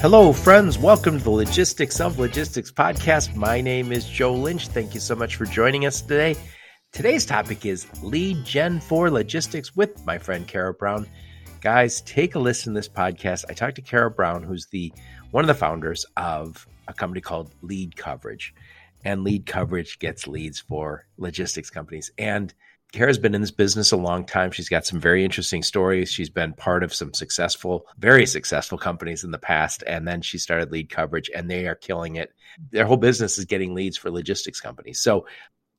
Hello, friends. Welcome to the Logistics of Logistics podcast. My name is Joe Lynch. Thank you so much for joining us today. Today's topic is lead gen for logistics with my friend Kara Brown. Guys, take a listen to this podcast. I talked to Kara Brown, who's the one of the founders of a company called LeadCoverage. And LeadCoverage gets leads for logistics companies. And Kara's been in this business a long time. She's got some very interesting stories. She's been part of some successful, very successful companies in the past. And then she started LeadCoverage and they are killing it. Their whole business is getting leads for logistics companies. So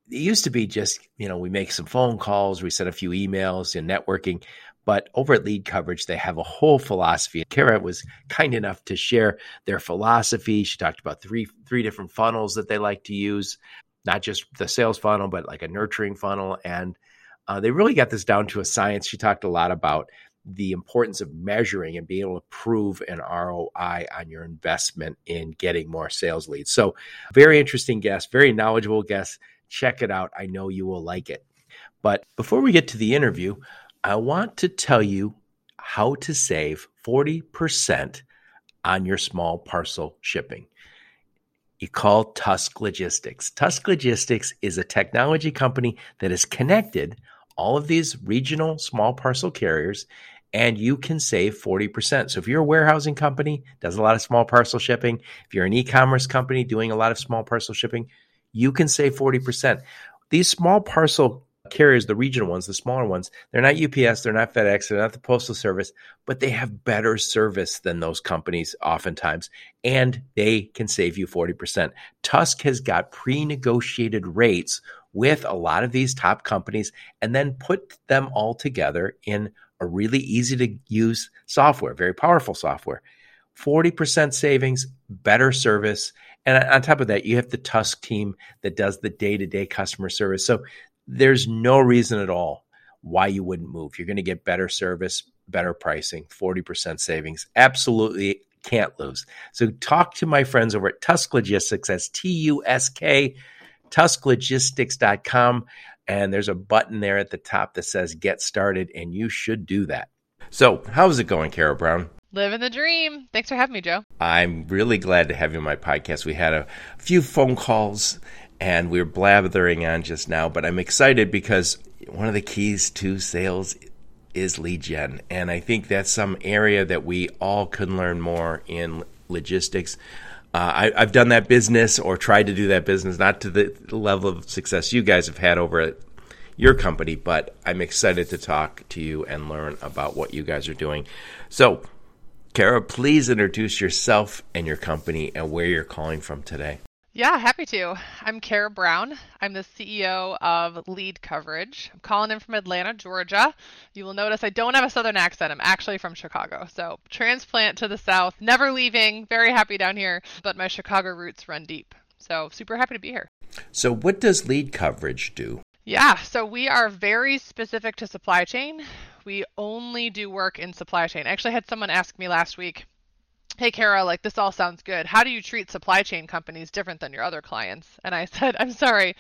it used to be just, you know, we make some phone calls, we send a few emails and networking. But over at LeadCoverage, they have a whole philosophy. Kara was kind enough to share their philosophy. She talked about three three different funnels that they like to use not just the sales funnel, but like a nurturing funnel. And uh, they really got this down to a science. She talked a lot about the importance of measuring and being able to prove an ROI on your investment in getting more sales leads. So, very interesting guest, very knowledgeable guest. Check it out. I know you will like it. But before we get to the interview, I want to tell you how to save 40% on your small parcel shipping you call Tusk Logistics. Tusk Logistics is a technology company that is connected all of these regional small parcel carriers and you can save 40%. So if you're a warehousing company, does a lot of small parcel shipping, if you're an e-commerce company doing a lot of small parcel shipping, you can save 40%. These small parcel carriers, the regional ones, the smaller ones, they're not UPS, they're not FedEx, they're not the Postal Service, but they have better service than those companies oftentimes, and they can save you 40%. Tusk has got pre negotiated rates with a lot of these top companies and then put them all together in a really easy to use software, very powerful software. 40% savings, better service. And on top of that, you have the Tusk team that does the day to day customer service. So there's no reason at all why you wouldn't move. You're going to get better service, better pricing, 40% savings. Absolutely can't lose. So talk to my friends over at Tusk Logistics. That's T U S K, tusklogistics.com. And there's a button there at the top that says get started, and you should do that. So, how's it going, Kara Brown? Living the dream. Thanks for having me, Joe. I'm really glad to have you on my podcast. We had a few phone calls and we are blathering on just now, but I'm excited because one of the keys to sales is lead gen. And I think that's some area that we all can learn more in logistics. Uh, I, have done that business or tried to do that business, not to the level of success you guys have had over at your company, but I'm excited to talk to you and learn about what you guys are doing. So, Kara, please introduce yourself and your company and where you're calling from today. Yeah, happy to. I'm Kara Brown. I'm the CEO of LeadCoverage. I'm calling in from Atlanta, Georgia. You will notice I don't have a southern accent. I'm actually from Chicago. So, transplant to the south, never leaving. Very happy down here, but my Chicago roots run deep. So, super happy to be here. So, what does LeadCoverage do? Yeah, so we are very specific to supply chain. We only do work in supply chain. I actually had someone ask me last week hey Kara, like this all sounds good. How do you treat supply chain companies different than your other clients? And I said, I'm sorry,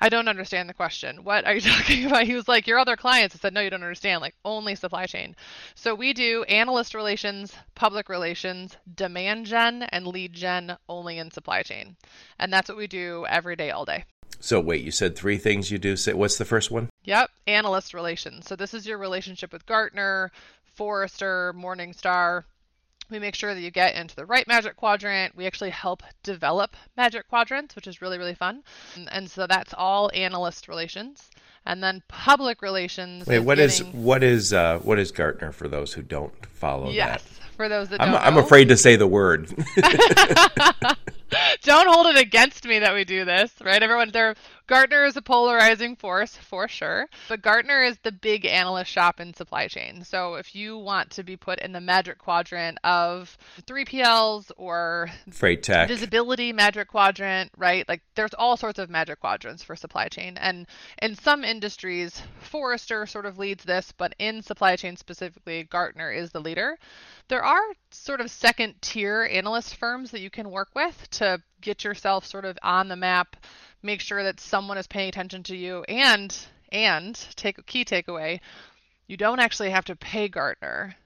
I don't understand the question. What are you talking about? He was like, your other clients. I said, no, you don't understand. Like only supply chain. So we do analyst relations, public relations, demand gen, and lead gen only in supply chain. And that's what we do every day, all day. So wait, you said three things you do. Say, What's the first one? Yep, analyst relations. So this is your relationship with Gartner, Forrester, Morningstar, we make sure that you get into the right magic quadrant. We actually help develop magic quadrants, which is really, really fun. And so that's all analyst relations. And then public relations. Wait, what getting... is what is uh, what is Gartner for those who don't follow yes, that? for those that I'm, don't. I'm afraid to say the word. don't hold it against me that we do this, right? Everyone, they're Gartner is a polarizing force for sure, but Gartner is the big analyst shop in supply chain. So if you want to be put in the magic quadrant of 3PLs or freight tech, visibility magic quadrant, right? Like there's all sorts of magic quadrants for supply chain. And in some industries, Forrester sort of leads this, but in supply chain specifically, Gartner is the leader. There are sort of second tier analyst firms that you can work with to get yourself sort of on the map make sure that someone is paying attention to you and and take a key takeaway you don't actually have to pay gartner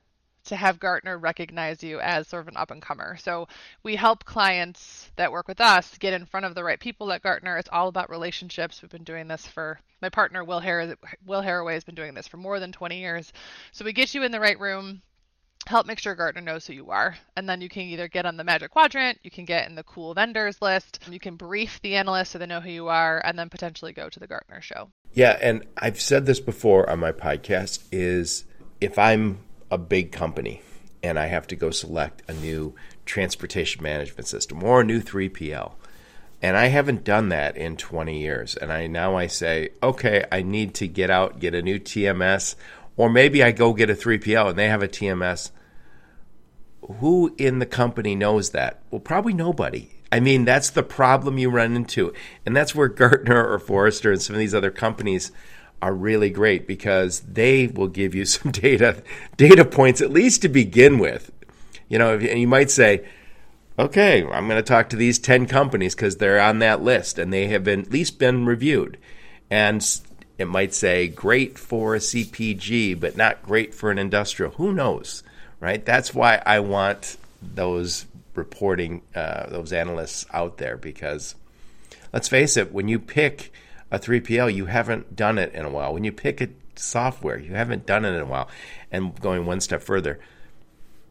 to have Gartner recognize you as sort of an up and comer. So we help clients that work with us get in front of the right people at Gartner. It's all about relationships. We've been doing this for my partner Will Har- Will Haraway has been doing this for more than 20 years. So we get you in the right room help make sure Gartner knows who you are. And then you can either get on the Magic Quadrant, you can get in the cool vendors list, you can brief the analysts so they know who you are, and then potentially go to the Gartner show. Yeah, and I've said this before on my podcast is if I'm a big company and I have to go select a new transportation management system or a new 3PL, and I haven't done that in 20 years, and I now I say, okay, I need to get out, get a new TMS or maybe I go get a 3PL and they have a TMS. Who in the company knows that? Well, probably nobody. I mean, that's the problem you run into. And that's where Gartner or Forrester and some of these other companies are really great because they will give you some data data points at least to begin with. You know, and you might say, okay, I'm going to talk to these 10 companies because they're on that list and they have been at least been reviewed. And it might say great for a CPG, but not great for an industrial. Who knows, right? That's why I want those reporting, uh, those analysts out there because let's face it, when you pick a 3PL, you haven't done it in a while. When you pick a software, you haven't done it in a while. And going one step further,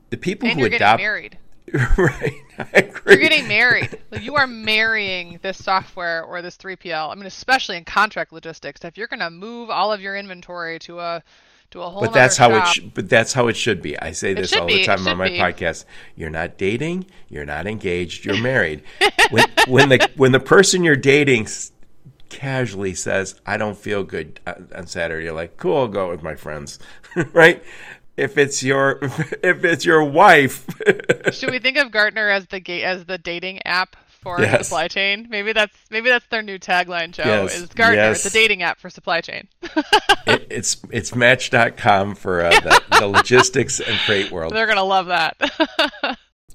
the people and who adopt married. right. You're getting married. You are marrying this software or this 3PL. I mean, especially in contract logistics, if you're going to move all of your inventory to a to a whole. But that's how shop, it. Sh- but that's how it should be. I say this all be. the time on my be. podcast. You're not dating. You're not engaged. You're married. when, when the when the person you're dating casually says, "I don't feel good uh, on Saturday," you're like, "Cool, I'll go with my friends," right? If it's your if it's your wife. Should we think of Gartner as the ga- as the dating app for yes. supply chain? Maybe that's maybe that's their new tagline. Joe yes. is Gartner, yes. the dating app for supply chain. it, it's it's Match.com for uh, the, the logistics and freight world. They're gonna love that.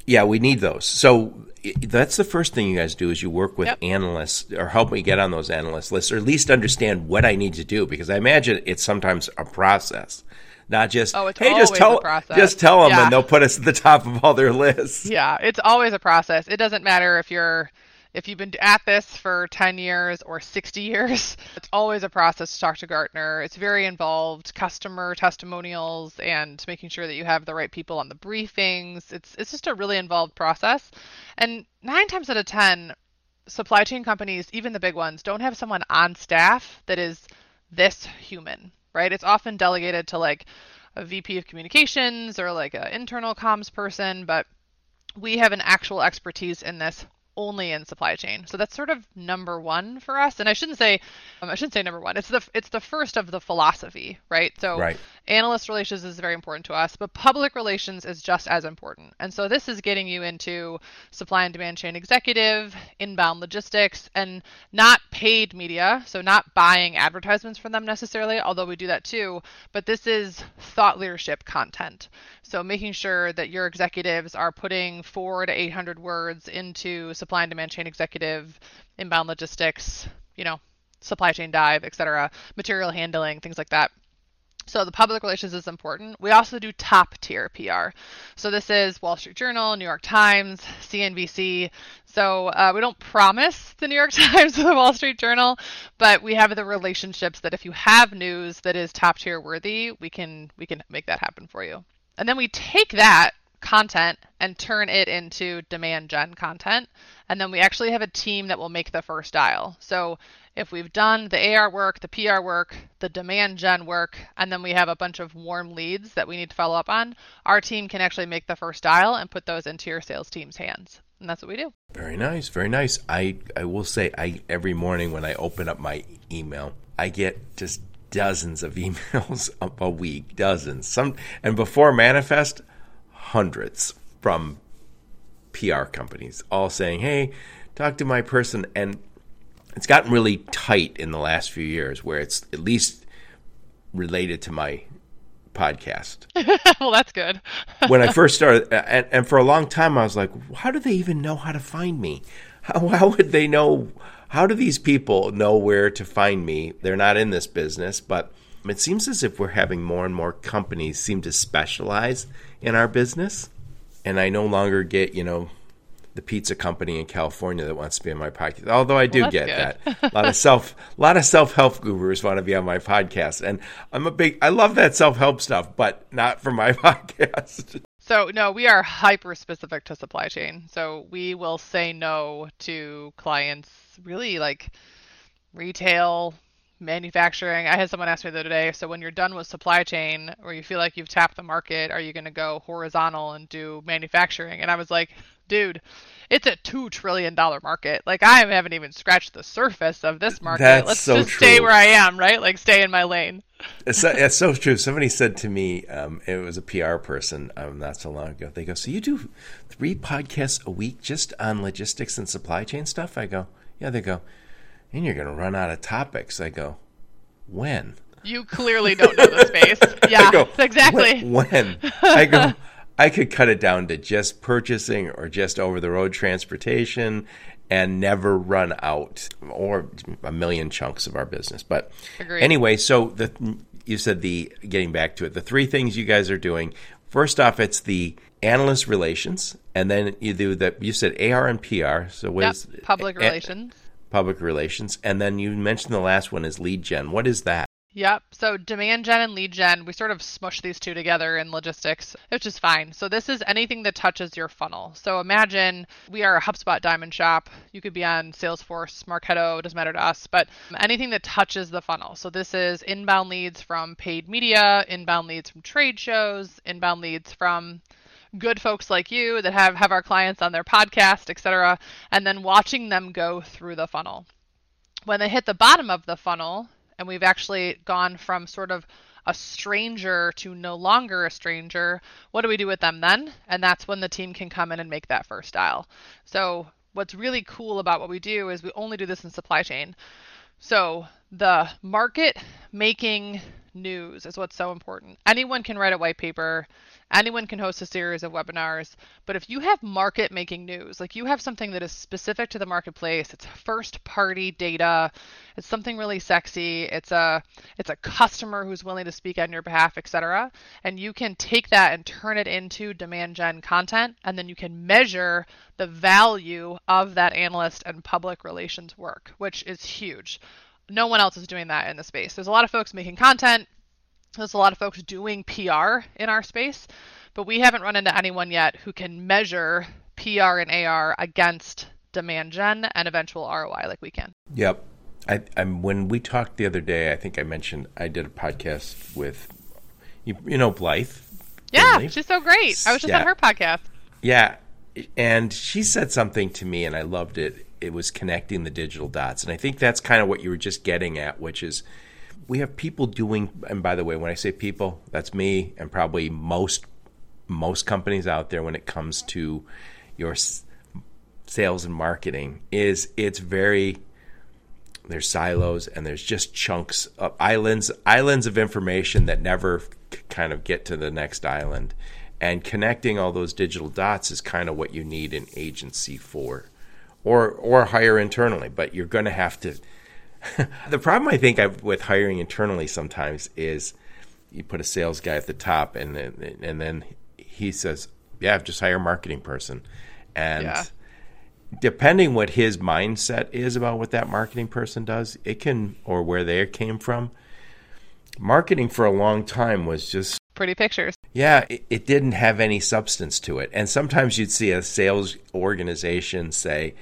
yeah, we need those. So that's the first thing you guys do is you work with yep. analysts or help me get on those analyst lists or at least understand what I need to do because I imagine it's sometimes a process not just oh, it's hey just tell just tell them yeah. and they'll put us at the top of all their lists. Yeah it's always a process. It doesn't matter if you're if you've been at this for 10 years or 60 years it's always a process to talk to gartner. It's very involved customer testimonials and making sure that you have the right people on the briefings. It's it's just a really involved process. And nine times out of ten supply chain companies even the big ones don't have someone on staff that is this human right? It's often delegated to like a VP of communications or like an internal comms person, but we have an actual expertise in this only in supply chain. So that's sort of number one for us. And I shouldn't say um, I shouldn't say number one. It's the it's the first of the philosophy, right? So right. Analyst relations is very important to us, but public relations is just as important. And so this is getting you into supply and demand chain executive, inbound logistics, and not paid media. So not buying advertisements from them necessarily, although we do that too. But this is thought leadership content. So making sure that your executives are putting four to 800 words into supply and demand chain executive, inbound logistics, you know, supply chain dive, etc., material handling, things like that. So the public relations is important. We also do top tier PR. So this is Wall Street Journal, New York Times, CNBC. So uh, we don't promise the New York Times or the Wall Street Journal, but we have the relationships that if you have news that is top tier worthy, we can we can make that happen for you. And then we take that content and turn it into demand gen content. And then we actually have a team that will make the first dial. So if we've done the AR work, the PR work, the demand gen work, and then we have a bunch of warm leads that we need to follow up on, our team can actually make the first dial and put those into your sales team's hands. And that's what we do. Very nice, very nice. I, I will say I every morning when I open up my email, I get just dozens of emails a week, dozens. Some and before manifest, hundreds from PR companies, all saying, "Hey, talk to my person." And it's gotten really tight in the last few years, where it's at least related to my podcast. well, that's good. when I first started, and, and for a long time, I was like, "How do they even know how to find me? How, how would they know?" how do these people know where to find me? They're not in this business, but it seems as if we're having more and more companies seem to specialize in our business, and I no longer get, you know, the pizza company in California that wants to be on my podcast. Although I do Well, get that's that. a lot of self a lot of self-help gurus want to be on my podcast. And I'm a big I love that self-help stuff, but not for my podcast. So no, we are hyper specific to supply chain. So we will say no to clients really like retail, manufacturing. I had someone ask me the other day, so when you're done with supply chain or you feel like you've tapped the market, are you going to go horizontal and do manufacturing? And I was like, dude, it's a 2 trillion dollar market. Like I haven't even scratched the surface of this market. That's Let's so just stay where I am, right? Like stay in my lane. It's so, it's so true. Somebody said to me, um, it was a PR person um, not so long ago. They go, "So you do three podcasts a week just on logistics and supply chain stuff?" I go, "Yeah." They go, "And you're going to run out of topics." I go, "When?" You clearly don't know the space. Yeah, go, exactly. When? when? I go, I could cut it down to just purchasing or just over the road transportation and never run out or a million chunks of our business. But Agreed. anyway, so the you said the getting back to it, the three things you guys are doing. First off, it's the analyst relations, and then you do that. You said AR and PR. So what Yep, is public a- relations. Public relations, and then you mentioned the last one is lead gen. What is that? Yep. So demand gen and lead gen, we sort of smush these two together in logistics, which is fine. So this is anything that touches your funnel. So imagine we are a HubSpot diamond shop. You could be on Salesforce, Marketo, doesn't matter to us, but anything that touches the funnel. So this is inbound leads from paid media, inbound leads from trade shows, inbound leads from good folks like you that have have our clients on their podcast, etc., and then watching them go through the funnel. When they hit the bottom of the funnel, and we've actually gone from sort of a stranger to no longer a stranger, what do we do with them then? And that's when the team can come in and make that first dial. So, what's really cool about what we do is we only do this in supply chain. So, the market making news is what's so important. Anyone can write a white paper, anyone can host a series of webinars, but if you have market making news, like you have something that is specific to the marketplace, it's first party data, it's something really sexy, it's a it's a customer who's willing to speak on your behalf, etc., and you can take that and turn it into demand gen content and then you can measure the value of that analyst and public relations work, which is huge no one else is doing that in the space. There's a lot of folks making content. There's a lot of folks doing PR in our space, but we haven't run into anyone yet who can measure PR and AR against demand gen and eventual ROI like we can. Yep. I, I'm when we talked the other day. I think I mentioned I did a podcast with you. You know Blythe. Yeah, Finley? she's so great. I was just Yeah. on her podcast. Yeah, and she said something to me, and I loved it. It was connecting the digital dots, and I think that's kind of what you were just getting at, which is we have people doing. And by the way, when I say people, that's me and probably most most companies out there when it comes to your sales and marketing. Is it's very there's silos and there's just chunks of islands islands of information that never kind of get to the next island and connecting all those digital dots is kind of what you need an agency for or or hire internally but you're going to have to the problem i think I've, with hiring internally sometimes is you put a sales guy at the top and then and then he says yeah just hire a marketing person and Yeah. depending what his mindset is about what that marketing person does, it can or where they came from. Marketing for a long time was just Pretty pictures. yeah, it, it didn't have any substance to it. And sometimes you'd see a sales organization say,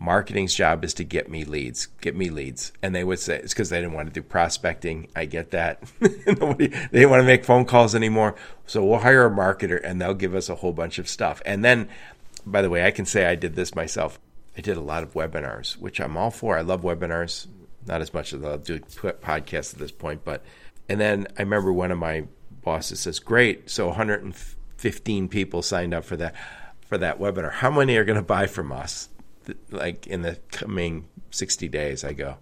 marketing's job is to get me leads, get me leads. And they would say, it's because they didn't want to do prospecting. I get that. Nobody, they didn't want to make phone calls anymore. So we'll hire a marketer and they'll give us a whole bunch of stuff. And then, by the way, I can say I did this myself. I did a lot of webinars, which I'm all for. I love webinars, not as much as I'll do podcasts at this point. But, and then I remember one of my bosses says, "Great, so 115 people signed up for that for that webinar. How many are going to buy from us, like in the coming 60 days?" I go,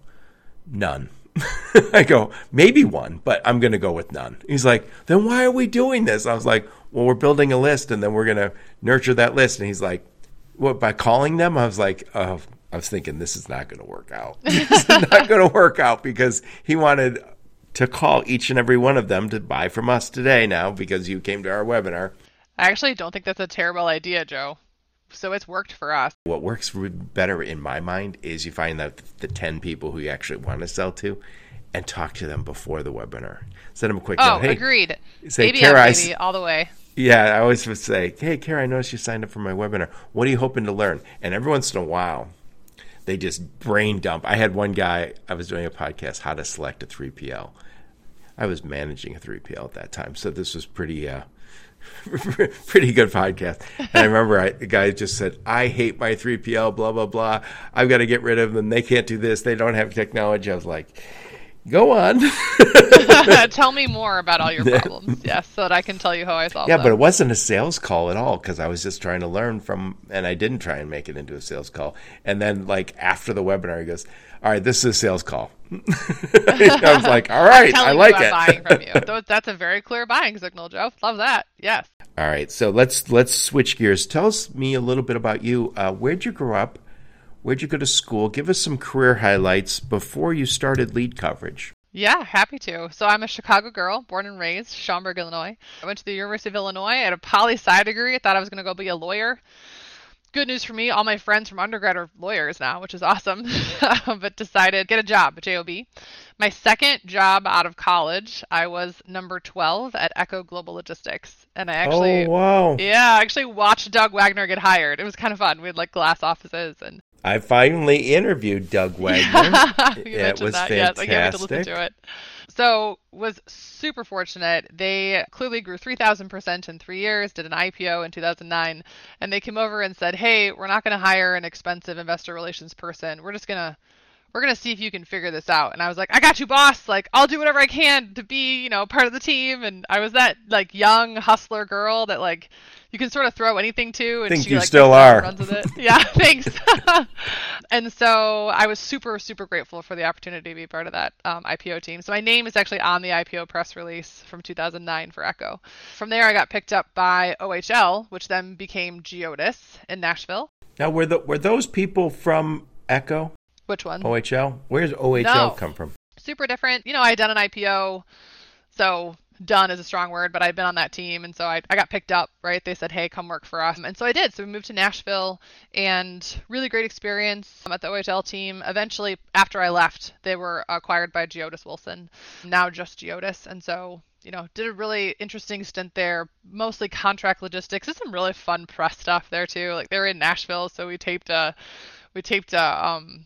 "None." I go, "Maybe one, but I'm going to go with none." He's like, "Then why are we doing this?" I was like, "Well, we're building a list, and then we're going to nurture that list." And he's like, "What by calling them?" I was like, "Oh." I was thinking this is not going to work out. is not going to work out because he wanted to call each and every one of them to buy from us today now because you came to our webinar. I actually don't think that's a terrible idea, Joe. So it's worked for us. What works better in my mind is you find out the 10 people who you actually want to sell to and talk to them before the webinar. Send them a quick oh. Hey, agreed. Say, ABM, Kara, baby, all the way. Yeah, I always would say, "Hey, Kara, I noticed you signed up for my webinar. What are you hoping to learn?" And every once in a while, they just brain dump. I had one guy. I was doing a podcast, how to select a 3PL. I was managing a 3PL at that time, so this was pretty, uh, pretty good podcast. And I remember I, the guy just said, "I hate my 3PL. Blah blah blah. I've got to get rid of them. They can't do this. They don't have technology." I was like Go on. tell me more about all your problems, yes, so that I can tell you how I solve yeah, them. but it wasn't a sales call at all because I was just trying to learn from, and I didn't try and make it into a sales call. And then, like after the webinar, he goes, "All right, this is a sales call." I was like, "All right, I like it." buying from you. That's a very clear buying signal, Joe. Love that. Yes. All right, so let's let's switch gears. Tell us me a little bit about you. Uh, where'd you grow up? Where'd you go to school? Give us some career highlights before you started LeadCoverage. Yeah, happy to. So I'm a Chicago girl, born and raised, Schaumburg, Illinois. I went to the University of Illinois. I had a poli sci degree. I thought I was going to go be a lawyer. Good news for me, all my friends from undergrad are lawyers now, which is awesome. Um, but decided get a job at JOB. My second job out of college, I was number 12 at Echo Global Logistics. And I actually Oh, wow. Yeah, I actually watched Doug Waggoner get hired. It was kind of fun. We had like glass offices and I finally interviewed Doug Waggoner. it was that. fantastic. Yes, I can't wait to listen to it. So was super fortunate. They clearly grew 3,000% in three years, did an IPO in 2009, and they came over and said, hey, we're not going to hire an expensive investor relations person. We're just going to we're gonna see if you can figure this out. And I was like, I got you, boss. Like, I'll do whatever I can to be, you know, part of the team. And I was that like young hustler girl that like you can sort of throw anything to, and think she you like still are. runs with it. yeah, thanks. and so I was super super grateful for the opportunity to be part of that um, IPO team. So my name is actually on the IPO press release from 2009 for Echo. From there, I got picked up by OHL, which then became Geodis in Nashville. Now, were the, were those people from Echo? Which one? OHL? Where's OHL No. come from? super different. You know, I had done an IPO, so done is a strong word, but I'd been on that team, and so I, I got picked up. Right? They said, "Hey, come work for us," and so I did. So we moved to Nashville, and really great experience at the OHL team. Eventually, after I left, they were acquired by Geodis Wilson, now just Geodis, and so you know, did a really interesting stint there, mostly contract logistics. There's some really fun press stuff there too. Like they were in Nashville, so we taped a we taped a um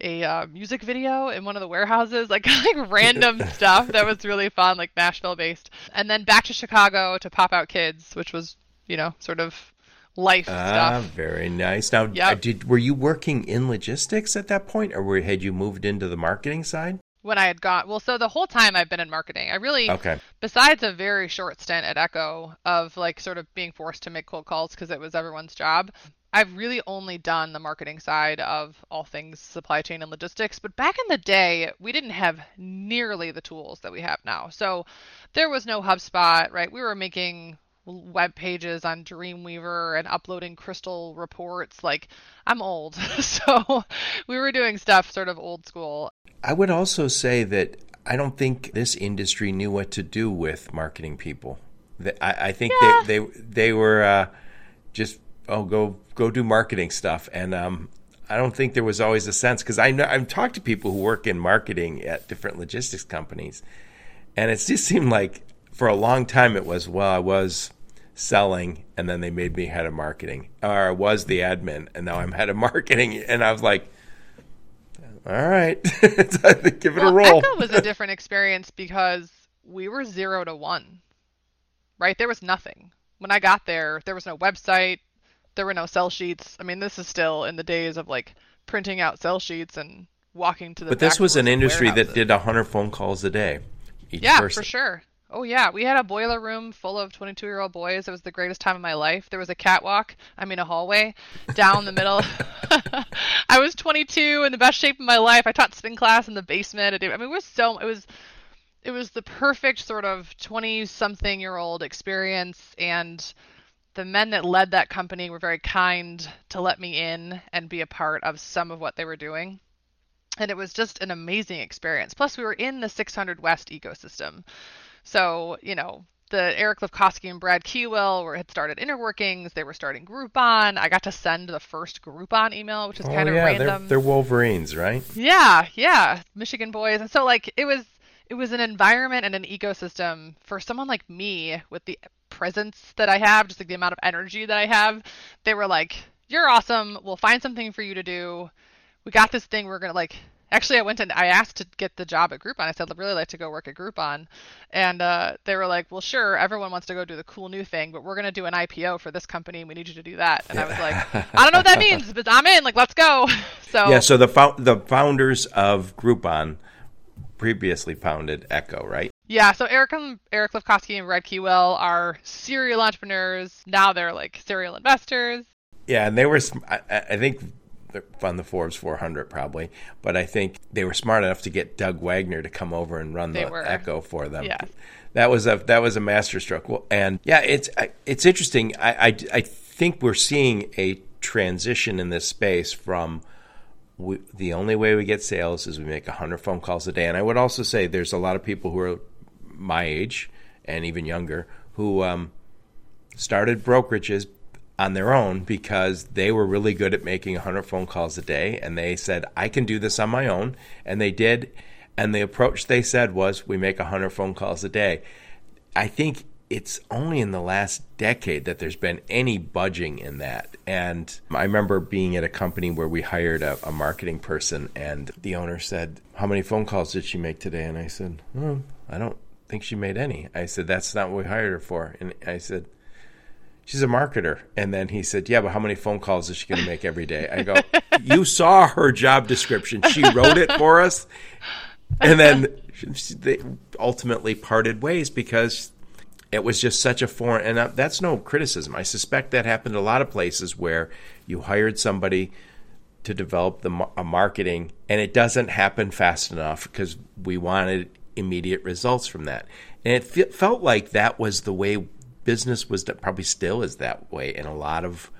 a uh, music video in one of the warehouses, like like random stuff that was really fun, like Nashville based. And then back to Chicago to Pop Out Kids, which was you know sort of life Ah, stuff. very nice. Now, Yep. did were you working in logistics at that point, or were, had you moved into the marketing side? When I had got well, so the whole time I've been in marketing, I really Okay. besides a very short stint at Echo of like sort of being forced to make cold calls because it was everyone's job, I've really only done the marketing side of all things supply chain and logistics. But back in the day, we didn't have nearly the tools that we have now. So there was no HubSpot, right? We were making web pages on Dreamweaver and uploading crystal reports. Like, I'm old. so we were doing stuff sort of old school. I would also say that I don't think this industry knew what to do with marketing people. I, I think Yeah. they, they they were uh, just oh go go do marketing stuff, and um, I don't think there was always a sense because I know I've talked to people who work in marketing at different logistics companies, and it just seemed like for a long time it was well I was selling and then they made me head of marketing or I was the admin and now I'm head of marketing and I was like all right give it well, a roll Echo was a different experience because we were zero to one, right? There was nothing. When I got there, there was no website, there were no sell sheets. I mean, this is still in the days of like printing out sell sheets and walking to the. but this was an industry that did 100 phone calls a day each Yeah, person for sure. Oh yeah, we had a boiler room full of 22-year-old boys. It was the greatest time of my life. There was a catwalk, I mean a hallway, down the middle. I was 22 in the best shape of my life. I taught spin class in the basement. I mean, it was so it was it was the perfect sort of 20-something year old experience and the men that led that company were very kind to let me in and be a part of some of what they were doing and it was just an amazing experience. Plus, we were in the 600 West ecosystem, so you know, the Eric Lefkofsky and Brad Keywell were had started InnerWorkings. They were starting Groupon. I got to send the first Groupon email, which is oh, kind of yeah, random. They're, they're Wolverines, right? Yeah, yeah, Michigan boys. And so like it was it was an environment and an ecosystem for someone like me with the presence that I have, just like the amount of energy that I have. They were like, "You're awesome. We'll find something for you to do. We got this thing. We're gonna like." Actually, I went and I asked to get the job at Groupon. I said I'd really like to go work at Groupon, and uh, they were like, "Well, sure. Everyone wants to go do the cool new thing, but we're gonna do an IPO for this company, and we need you to do that." And I was like, "I don't know what that means, but I'm in. Like, let's go." So yeah. So the fo- the founders of Groupon previously founded Echo, right? Yeah, so Eric and Eric Lefkofsky and Brad Keywell are serial entrepreneurs. Now they're like serial investors. Yeah, and they were. I, I think on the Forbes 400 probably, but I think they were smart enough to get Doug Waggoner to come over and run the Echo for them. Yeah. That was a that was a masterstroke. Well, and yeah, it's it's interesting. I, I, I think we're seeing a transition in this space from we, the only way we get sales is we make 100 phone calls a day. And I would also say there's a lot of people who are my age and even younger who um, started brokerages on their own because they were really good at making 100 phone calls a day and they said i can do this on my own and they did and the approach they said was we make 100 phone calls a day. I think it's only in the last decade that there's been any budging in that and i remember being at a company where we hired a, a marketing person and the owner said how many phone calls did she make today? And i said oh, i don't think she made any. I said that's not what we hired her for and i said she's a marketer. And then he said, yeah, but how many phone calls is she going to make every day? I go, you saw her job description. She wrote it for us. And then they ultimately parted ways because it was just such a foreign, and uh, that's no criticism. I suspect that happened a lot of places where you hired somebody to develop the a marketing, and it doesn't happen fast enough because we wanted immediate results from that. And it felt like that was the way business was probably still is that way in a lot of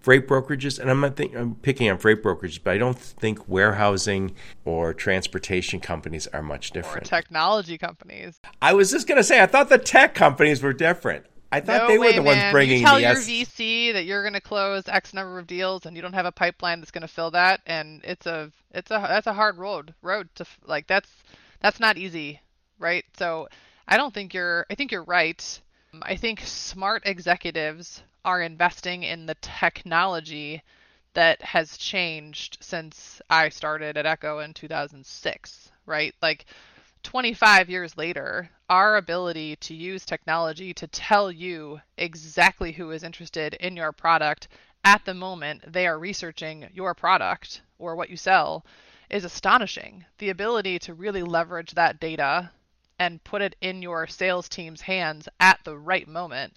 freight brokerages. And I'm not think, I'm picking on freight brokerages, but I don't think warehousing or transportation companies are much different. Or technology companies. I was just going to say I thought the tech companies were different. I thought no they way, were the man. ones bringing the yes you tell your S- VC that you're going to close X number of deals and you don't have a pipeline that's going to fill that, and it's a it's a that's a hard road road to like that's that's not easy, right? So I don't think you're I think you're right I think smart executives are investing in the technology that has changed since I started at Echo in 2006, right? Like 25 years later, our ability to use technology to tell you exactly who is interested in your product at the moment they are researching your product or what you sell is astonishing. The ability to really leverage that data and put it in your sales team's hands at the right moment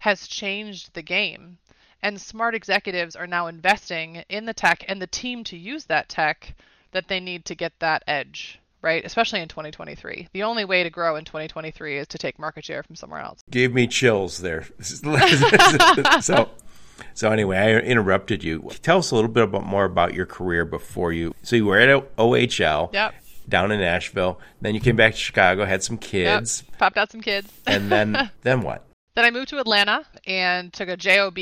has changed the game. And smart executives are now investing in the tech and the team to use that tech that they need to get that edge, right? Especially in 2023. The only way to grow in 2023 is to take market share from somewhere else. Gave me chills there. so so anyway, I interrupted you. Tell us a little bit about more about your career before you. So you were at OHL. Yep down in Nashville. Then you came back to Chicago, had some kids. Yep, popped out some kids. and then then what? Then I moved to Atlanta and took a job.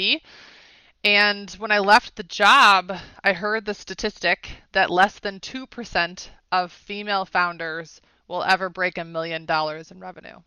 And when I left the job, I heard the statistic that less than 2% of female founders will ever break a million dollars in revenue.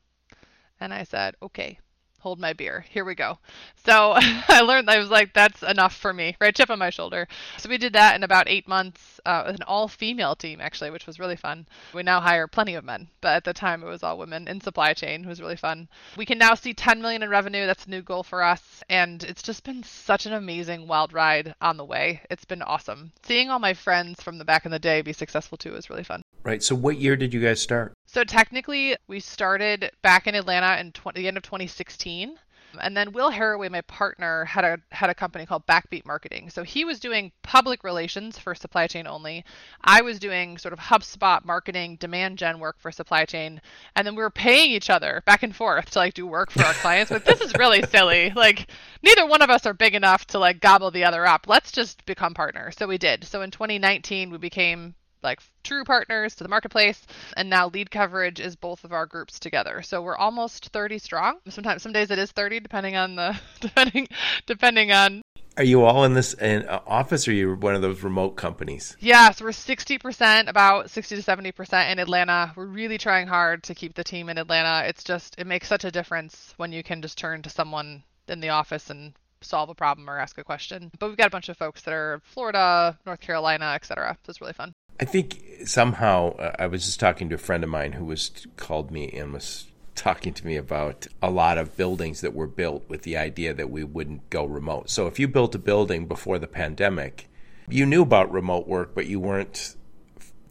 And I said, okay, hold my beer. Here we go. So I learned, I was like, that's enough for me, right? Chip on my shoulder. So we did that in about eight months, uh, with an all female team, actually, which was really fun. We now hire plenty of men, but at the time it was all women in supply chain. It was really fun. We can now see 10 million in revenue. That's a new goal for us. And it's just been such an amazing wild ride on the way. It's been awesome. Seeing all my friends from the back in the day be successful too is really fun. Right. So what year did you guys start? So technically, we started back in Atlanta in 20, the end of 2016. And then Will Haraway, my partner, had a had a company called Backbeat Marketing. So he was doing public relations for supply chain only. I was doing sort of HubSpot marketing, demand gen work for supply chain, and then we were paying each other back and forth to like do work for our clients. But this is really silly. Like neither one of us are big enough to like gobble the other up. Let's just become partners. So we did. So in 2019, we became like true partners to the marketplace. And now LeadCoverage is both of our groups together. So we're almost 30 strong. Sometimes some days it is 30 depending on the depending depending on are you all in this in, uh, office or are you one of those remote companies? Yes, we're 60%, about 60 to 70% in Atlanta. We're really trying hard to keep the team in Atlanta. It's just, it makes such a difference when you can just turn to someone in the office and solve a problem or ask a question. But we've got a bunch of folks that are Florida, North Carolina, etc. So it's really fun. I think somehow uh, I was just talking to a friend of mine who was called me and was talking to me about a lot of buildings that were built with the idea that we wouldn't go remote. So if you built a building before the pandemic, you knew about remote work, but you weren't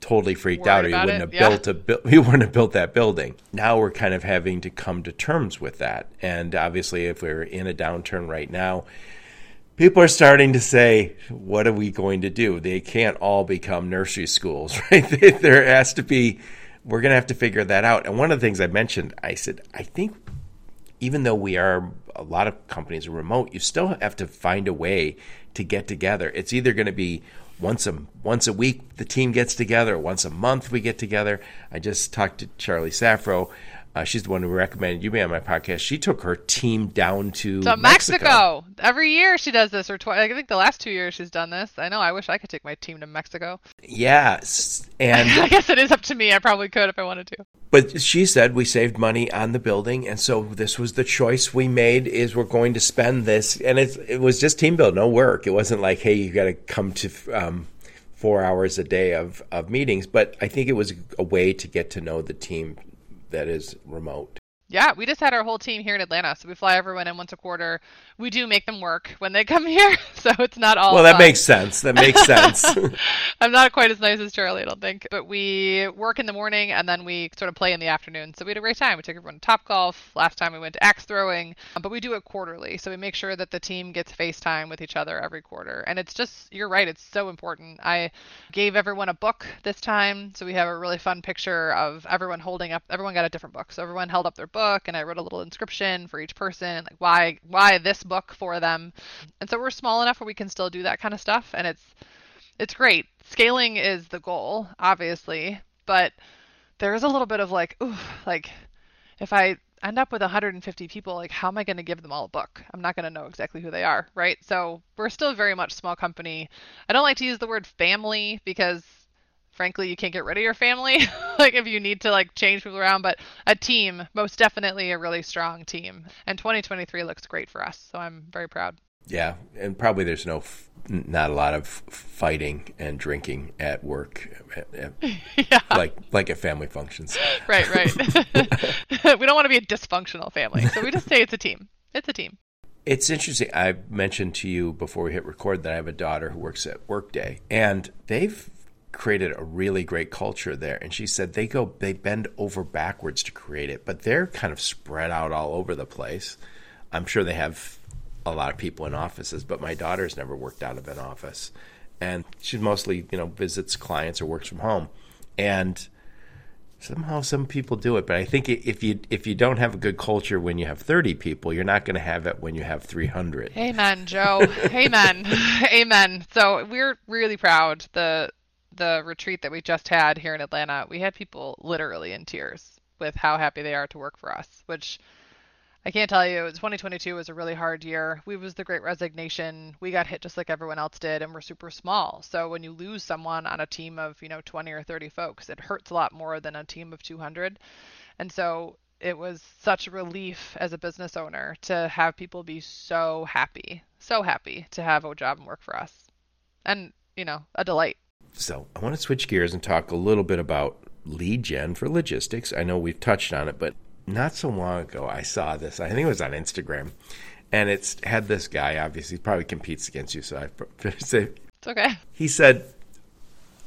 totally freaked Worried out or you wouldn't it, have yeah. built a bu- you wouldn't have built that building. Now we're kind of having to come to terms with that. And obviously if we're in a downturn right now, people are starting to say, what are we going to do? They can't all become nursery schools, right? there has to be we're going to have to figure that out. And one of the things I mentioned, I said, I think even though we are a lot of companies are remote, you still have to find a way to get together. It's either going to be once a once a week the team gets together, once a month we get together. I just talked to Charlie Safro. Uh, she's the one who recommended you be on my podcast. She took her team down to, To Mexico. Mexico. Every year she does this, or twice. I think the last two years she's done this. I know. I wish I could take my team to Mexico. Yes, and I guess it is up to me. I probably could if I wanted to. But she said we saved money on the building, and so this was the choice we made: is we're going to spend this, and it it was just team build, no work. It wasn't like, hey, you got to come to um, four hours a day of of meetings. But I think it was a way to get to know the team that is remote. Yeah, we just had our whole team here in Atlanta, so we fly everyone in once a quarter. We do make them work when they come here, so it's not all. Well, that fun. makes sense. That makes sense. I'm not quite as nice as Charlie, I don't think. But we work in the morning and then we sort of play in the afternoon. So we had a great time. We took everyone to Top Golf. Last time we went to axe throwing. Um, But we do it quarterly. So we make sure that the team gets FaceTime with each other every quarter. And it's just, you're right, it's so important. I gave everyone a book this time. So we have a really fun picture of everyone holding up, everyone got a different book. So everyone held up their book and I wrote a little inscription for each person, like why, why this book for them. And so we're small enough where we can still do that kind of stuff. And it's, it's great. Scaling is the goal, obviously, but there is a little bit of like, ooh, like if I end up with 150 people, like how am I going to give them all a book? I'm not going to know exactly who they are, right? So we're still very much small company. I don't like to use the word family because frankly you can't get rid of your family like if you need to like change people around but a team most definitely a really strong team. And 2023 looks great for us so i'm very proud. Yeah, and probably there's no, f- not a lot of fighting and drinking at work, yeah. like like at family functions. right right. We don't want to be a dysfunctional family so we just say it's a team. It's a team. It's interesting. I mentioned to you before we hit record that I have a daughter who works at Workday, and they've created a really great culture there. And she said they go, they bend over backwards to create it, but they're kind of spread out all over the place. I'm sure they have a lot of people in offices, but my daughter's never worked out of an office, and she mostly, you know, visits clients or works from home, and somehow some people do it but i think if you if you don't have a good culture when you have 30 people you're not going to have it when you have 300 Amen, Joe. Amen. Amen. So we're really proud. The the retreat that we just had here in Atlanta, we had people literally in tears with how happy they are to work for us, which I can't tell you. 2022 was a really hard year. We was the great resignation. We got hit just like everyone else did, and we're super small. So when you lose someone on a team of you know 20 or 30 folks, it hurts a lot more than a team of 200. And so it was such a relief as a business owner to have people be so happy, so happy to have a job and work for us. And, you know, a delight. So i want to switch gears and talk a little bit about lead gen for logistics i know we've touched on it but not so long ago i saw this i think it was on instagram and it's had this guy obviously probably competes against you so i say It's okay. he said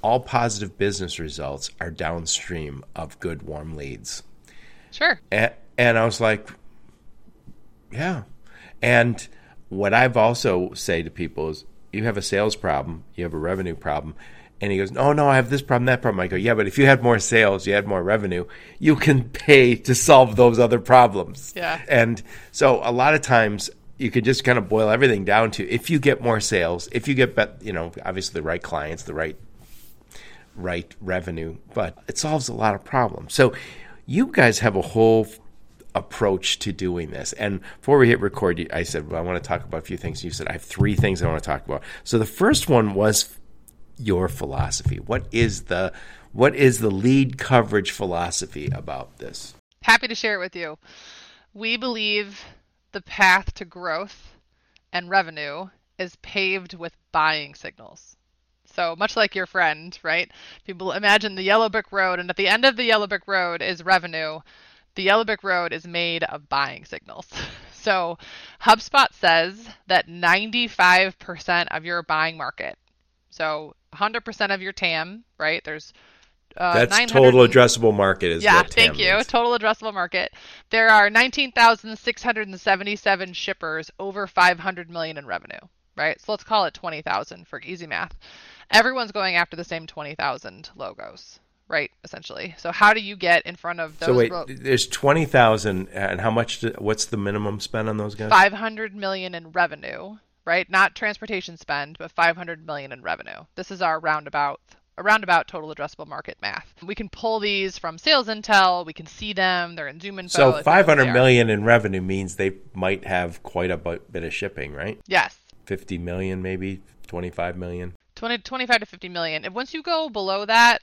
all positive business results are downstream of good warm leads Sure. And, and I was like, yeah. And what I've also say to people is, you have a sales problem, you have a revenue problem. And he goes, oh, no, I have this problem, that problem. I go, yeah, but if you had more sales, you had more revenue, you can pay to solve those other problems. Yeah. And so a lot of times you could just kind of boil everything down to if you get more sales, if you get, bet- you know, obviously the right clients, the right right revenue, but it solves a lot of problems. So you guys have a whole approach to doing this. And before we hit record, I said, well, I want to talk about a few things. You said, I have three things I want to talk about. So the first one was your philosophy. What is the what is the LeadCoverage philosophy about this? Happy to share it with you. We believe the path to growth and revenue is paved with buying signals. So much like your friend, right? People imagine the yellow brick road, and at the end of the yellow brick road is revenue. The yellow brick road is made of buying signals. So HubSpot says that 95% of your buying market, so 100% of your TAM, right? There's uh, That's total addressable market. Is yeah, thank you. Means. Total addressable market. There are 19,677 shippers over 500 million in revenue. Right. So let's call it 20,000 for easy math. Everyone's going after the same 20,000 logos right? Essentially. So how do you get in front of those? So wait, ro- there's twenty thousand, and how much? Do, what's the minimum spend on those guys? Five hundred million in revenue, right? Not transportation spend, but five hundred million in revenue. This is our roundabout. A roundabout total addressable market math. We can pull these from SalesIntel. We can see them. They're in ZoomInfo. So 500 million in revenue means they might have quite a bit of shipping, right? Yes. 50 million, maybe 25 million. 20, 25 to 50 million. If once you go below that,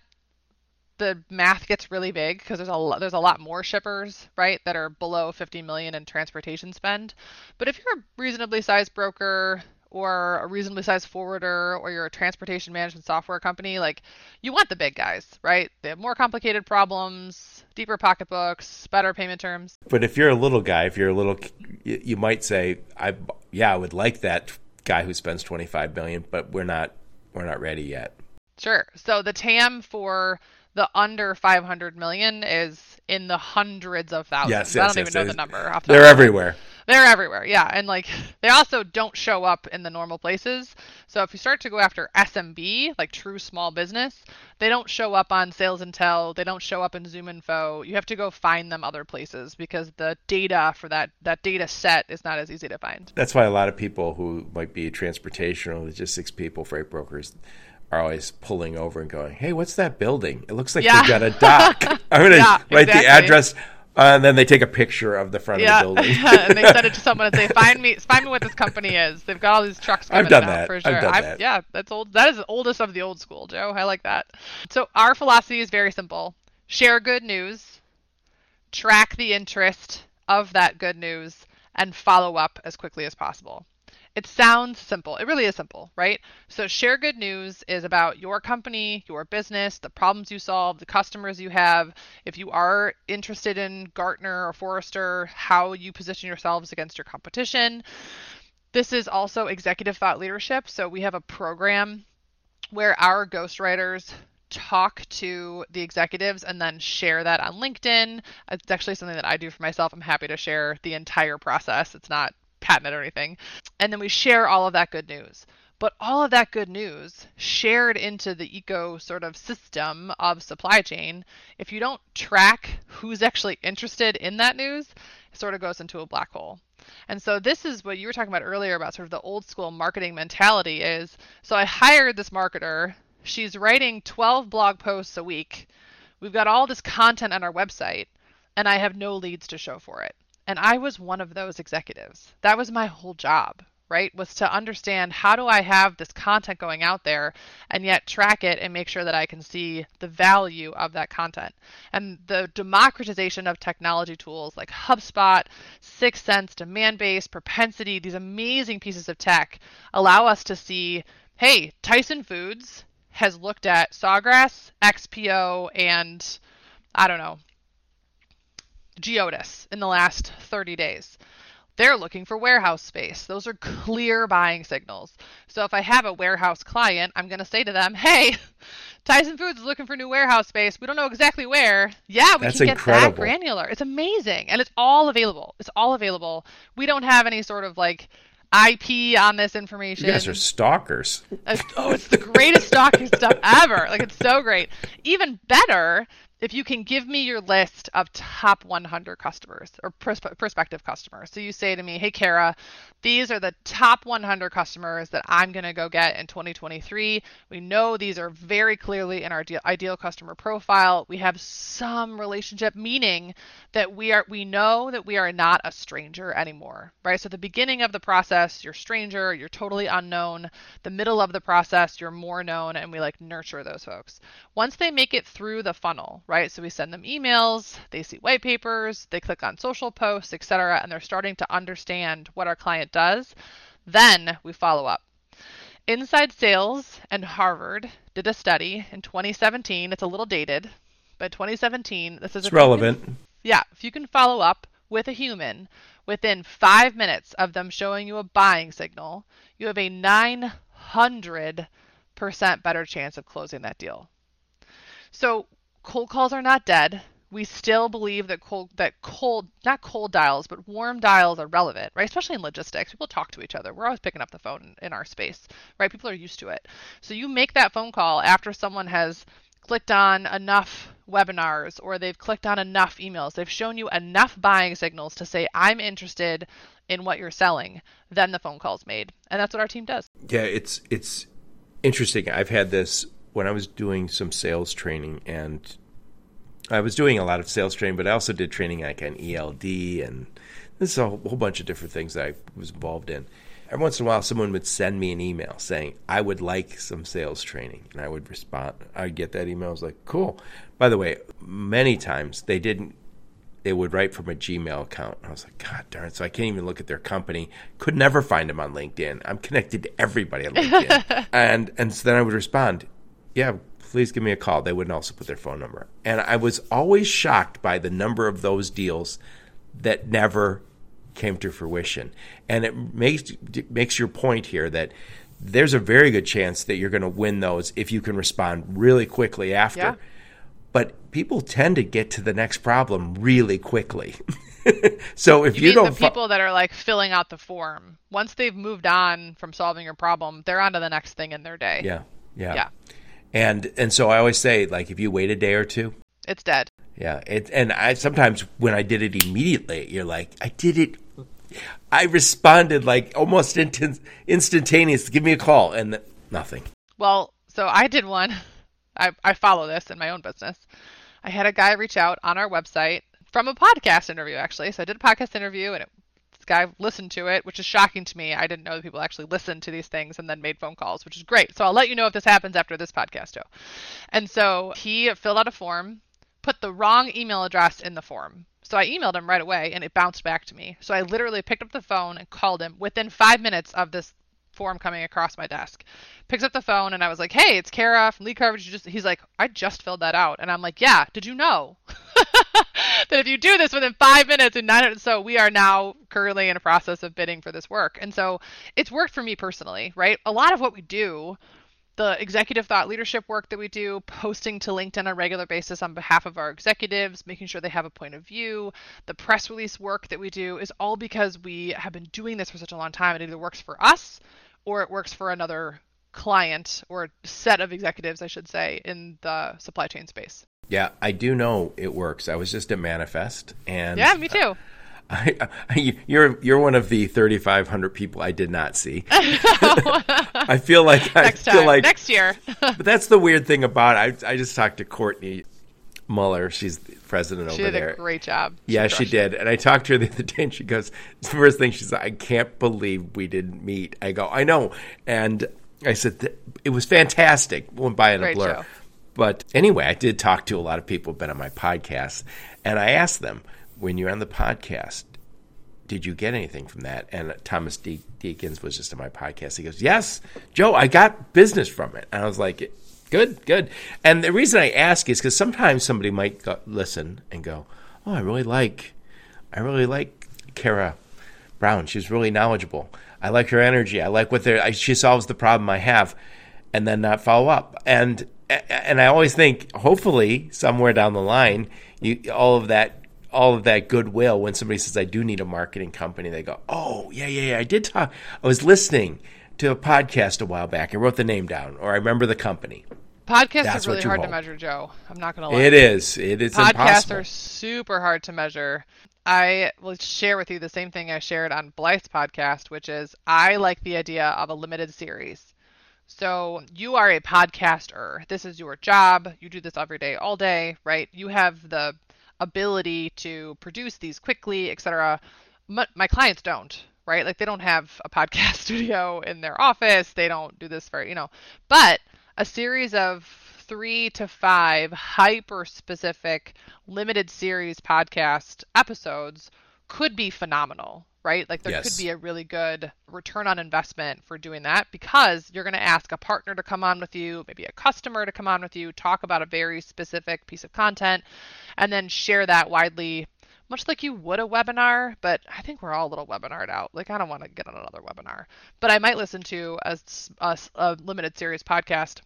the math gets really big because there's a lot, there's a lot more shippers, right, that are below 50 million in transportation spend. But if you're a reasonably sized broker or a reasonably sized forwarder or you're a transportation management software company, like you want the big guys, right? They have more complicated problems, deeper pocketbooks, better payment terms. But if you're a little guy, if you're a little you might say, I yeah, I would like that guy who spends 25 million, but we're not we're not ready yet. Sure. So the TAM for the under 500 million is in the hundreds of thousands. Yes, yes, I don't yes, even know the number. Off the They're everywhere. They're everywhere, yeah. And like they also don't show up in the normal places. So if you start to go after SMB, like true small business, they don't show up on SalesIntel, they don't show up in ZoomInfo. You have to go find them other places because the data for that that data set is not as easy to find. That's why a lot of people who might be transportation or logistics people, freight brokers, are always pulling over and going, "Hey, what's that building? It looks like yeah. they've got a dock." I'm gonna yeah, write exactly. the address, uh, and then they take a picture of the front yeah. of the building. and they send it to someone and say, "Find me, find me what this company is." They've got all these trucks coming I've done that. for sure. I've done that. Yeah, that's old. That is the oldest of the old school, Joe. I like that. So our philosophy is very simple: share good news, track the interest of that good news, and follow up as quickly as possible. It sounds simple. It really is simple, right? So, share good news is about your company, your business, the problems you solve, the customers you have. If you are interested in Gartner or Forrester, how you position yourselves against your competition. This is also executive thought leadership. So, we have a program where our ghostwriters talk to the executives and then share that on LinkedIn. It's actually something that I do for myself. I'm happy to share the entire process. It's not patent or anything. And then we share all of that good news. But all of that good news shared into the eco sort of system of supply chain, if you don't track who's actually interested in that news, it sort of goes into a black hole. And so this is what you were talking about earlier about sort of the old school marketing mentality is so I hired this marketer, she's writing 12 blog posts a week. We've got all this content on our website and I have no leads to show for it. And I was one of those executives. That was my whole job, right? Was to understand how do I have this content going out there and yet track it and make sure that I can see the value of that content. And the democratization of technology tools like HubSpot, 6sense, Demandbase, Propensity, these amazing pieces of tech allow us to see, hey, Tyson Foods has looked at Sawgrass, XPO, and I don't know, Geodis in the last 30 days. They're looking for warehouse space. Those are clear buying signals. So if I have a warehouse client, I'm going to say to them, hey, Tyson Foods is looking for new warehouse space. We don't know exactly where. Yeah, we That's can get incredible. that granular. It's amazing. And it's all available. It's all available. We don't have any sort of like IP on this information. You guys are stalkers. oh, it's the greatest stalking stuff ever. Like it's so great. Even better, if you can give me your list of top 100 customers or prospective customers. So you say to me, hey, Kara, these are the top 100 customers that I'm going to go get in 2023. We know these are very clearly in our ideal customer profile. We have some relationship, meaning that we are we know that we are not a stranger anymore, right? So the beginning of the process, you're stranger, you're totally unknown. The middle of the process, you're more known, and we like nurture those folks. Once they make it through the funnel, right? So we send them emails, they see white papers, they click on social posts, etc., and they're starting to understand what our client does. Then we follow up. Inside Sales and Harvard did a study in 2017. It's a little dated, but 2017. This is relevant. Can, yeah, if you can follow up with a human within five minutes of them showing you a buying signal, you have a 900% better chance of closing that deal. So cold calls are not dead. We still believe that cold that cold not cold dials but warm dials are relevant, right? Especially in logistics, people talk to each other. We're always picking up the phone in our space, right? People are used to it. So you make that phone call after someone has clicked on enough webinars or they've clicked on enough emails. They've shown you enough buying signals to say I'm interested in what you're selling. Then the phone call's made, and that's what our team does. Yeah, it's it's interesting. I've had this when I was doing some sales training, and I was doing a lot of sales training, but I also did training like on ELD, and this is a whole bunch of different things that I was involved in. Every once in a while, someone would send me an email saying, I would like some sales training. And I would respond. I'd get that email. I was like, cool. By the way, many times they didn't they would write from a Gmail account. I was like, God darn it. So I can't even look at their company. Could never find them on LinkedIn. I'm connected to everybody on LinkedIn. and and so then I would respond, yeah, please give me a call. They wouldn't also put their phone number. And I was always shocked by the number of those deals that never came to fruition. And it makes it makes your point here that there's a very good chance that you're going to win those if you can respond really quickly after. Yeah. But people tend to get to the next problem really quickly. so if you, you don't the people that are like filling out the form, once they've moved on from solving your problem, they're on to the next thing in their day. Yeah. Yeah. Yeah. And and so I always say like if you wait a day or two, it's dead. Yeah, it and I sometimes when I did it immediately, you're like, I did it. I responded like almost instant, instantaneous. Give me a call and nothing. Well, so I did one. I I follow this in my own business. I had a guy reach out on our website from a podcast interview actually. So I did a podcast interview and it guy listened to it, which is shocking to me. I didn't know that people actually listened to these things and then made phone calls, which is great. So I'll let you know if this happens after this podcast, Joe. And so he filled out a form, put the wrong email address in the form. So I emailed him right away and it bounced back to me. So I literally picked up the phone and called him within five minutes of this form coming across my desk. Picks up the phone and I was like, "Hey, it's Kara from LeadCoverage." Just he's like, "I just filled that out," and I'm like, "Yeah, did you know that if you do this within five minutes and nine, so we are now currently in a process of bidding for this work, and so it's worked for me personally, right? A lot of what we do." the executive thought leadership work that we do, posting to LinkedIn on a regular basis on behalf of our executives, making sure they have a point of view, the press release work that we do is all because we have been doing this for such a long time. It either works for us or it works for another client or set of executives, I should say, in the supply chain space. Yeah, I do know it works. I was just at Manifest, and yeah, me too. I, I, you're you're one of the 3,500 people I did not see. I feel like I next feel time. like next year. but that's the weird thing about it. I I just talked to Courtney Muller. She's the president she over there. She did a great job. She yeah, she did. It. And I talked to her the other day, and she goes, "The first thing she said, I can't believe we didn't meet." I go, "I know," and I said, "It was fantastic." Went by in a blur. Show. But anyway, I did talk to a lot of people who've been on my podcast, and I asked them, "When you're on the podcast, did you get anything from that?" And Thomas De- Deakins was just on my podcast. He goes, "Yes, Joe, I got business from it." And I was like Good, good. And the reason I ask is because sometimes somebody might go, listen and go, "Oh, I really like, I really like Kara Brown. She's really knowledgeable. I like her energy. I like what they're. she solves the problem I have," and then not follow up. And and I always think, hopefully, somewhere down the line, you all of that all of that goodwill when somebody says I do need a marketing company, they go, "Oh, yeah, yeah, yeah. I did talk. I was listening to a podcast a while back. I wrote the name down, or I remember the company." Podcasts That's are really hard to measure, Joe. I'm not going to lie. It is. It is Podcasts impossible. are super hard to measure. I will share with you the same thing I shared on Blythe's podcast, which is I like the idea of a limited series. So you are a podcaster. This is your job. You do this every day, all day, right? You have the ability to produce these quickly, etc. My, my clients don't, right? Like they don't have a podcast studio in their office. They don't do this for, you know, but a series of three to five hyper specific limited series podcast episodes could be phenomenal, right? Like there Yes. could be a really good return on investment for doing that because you're going to ask a partner to come on with you, maybe a customer to come on with you, talk about a very specific piece of content, and then share that widely. Much like you would a webinar, but I think we're all a little webinared out. Like, I don't want to get on another webinar, but I might listen to a limited series podcast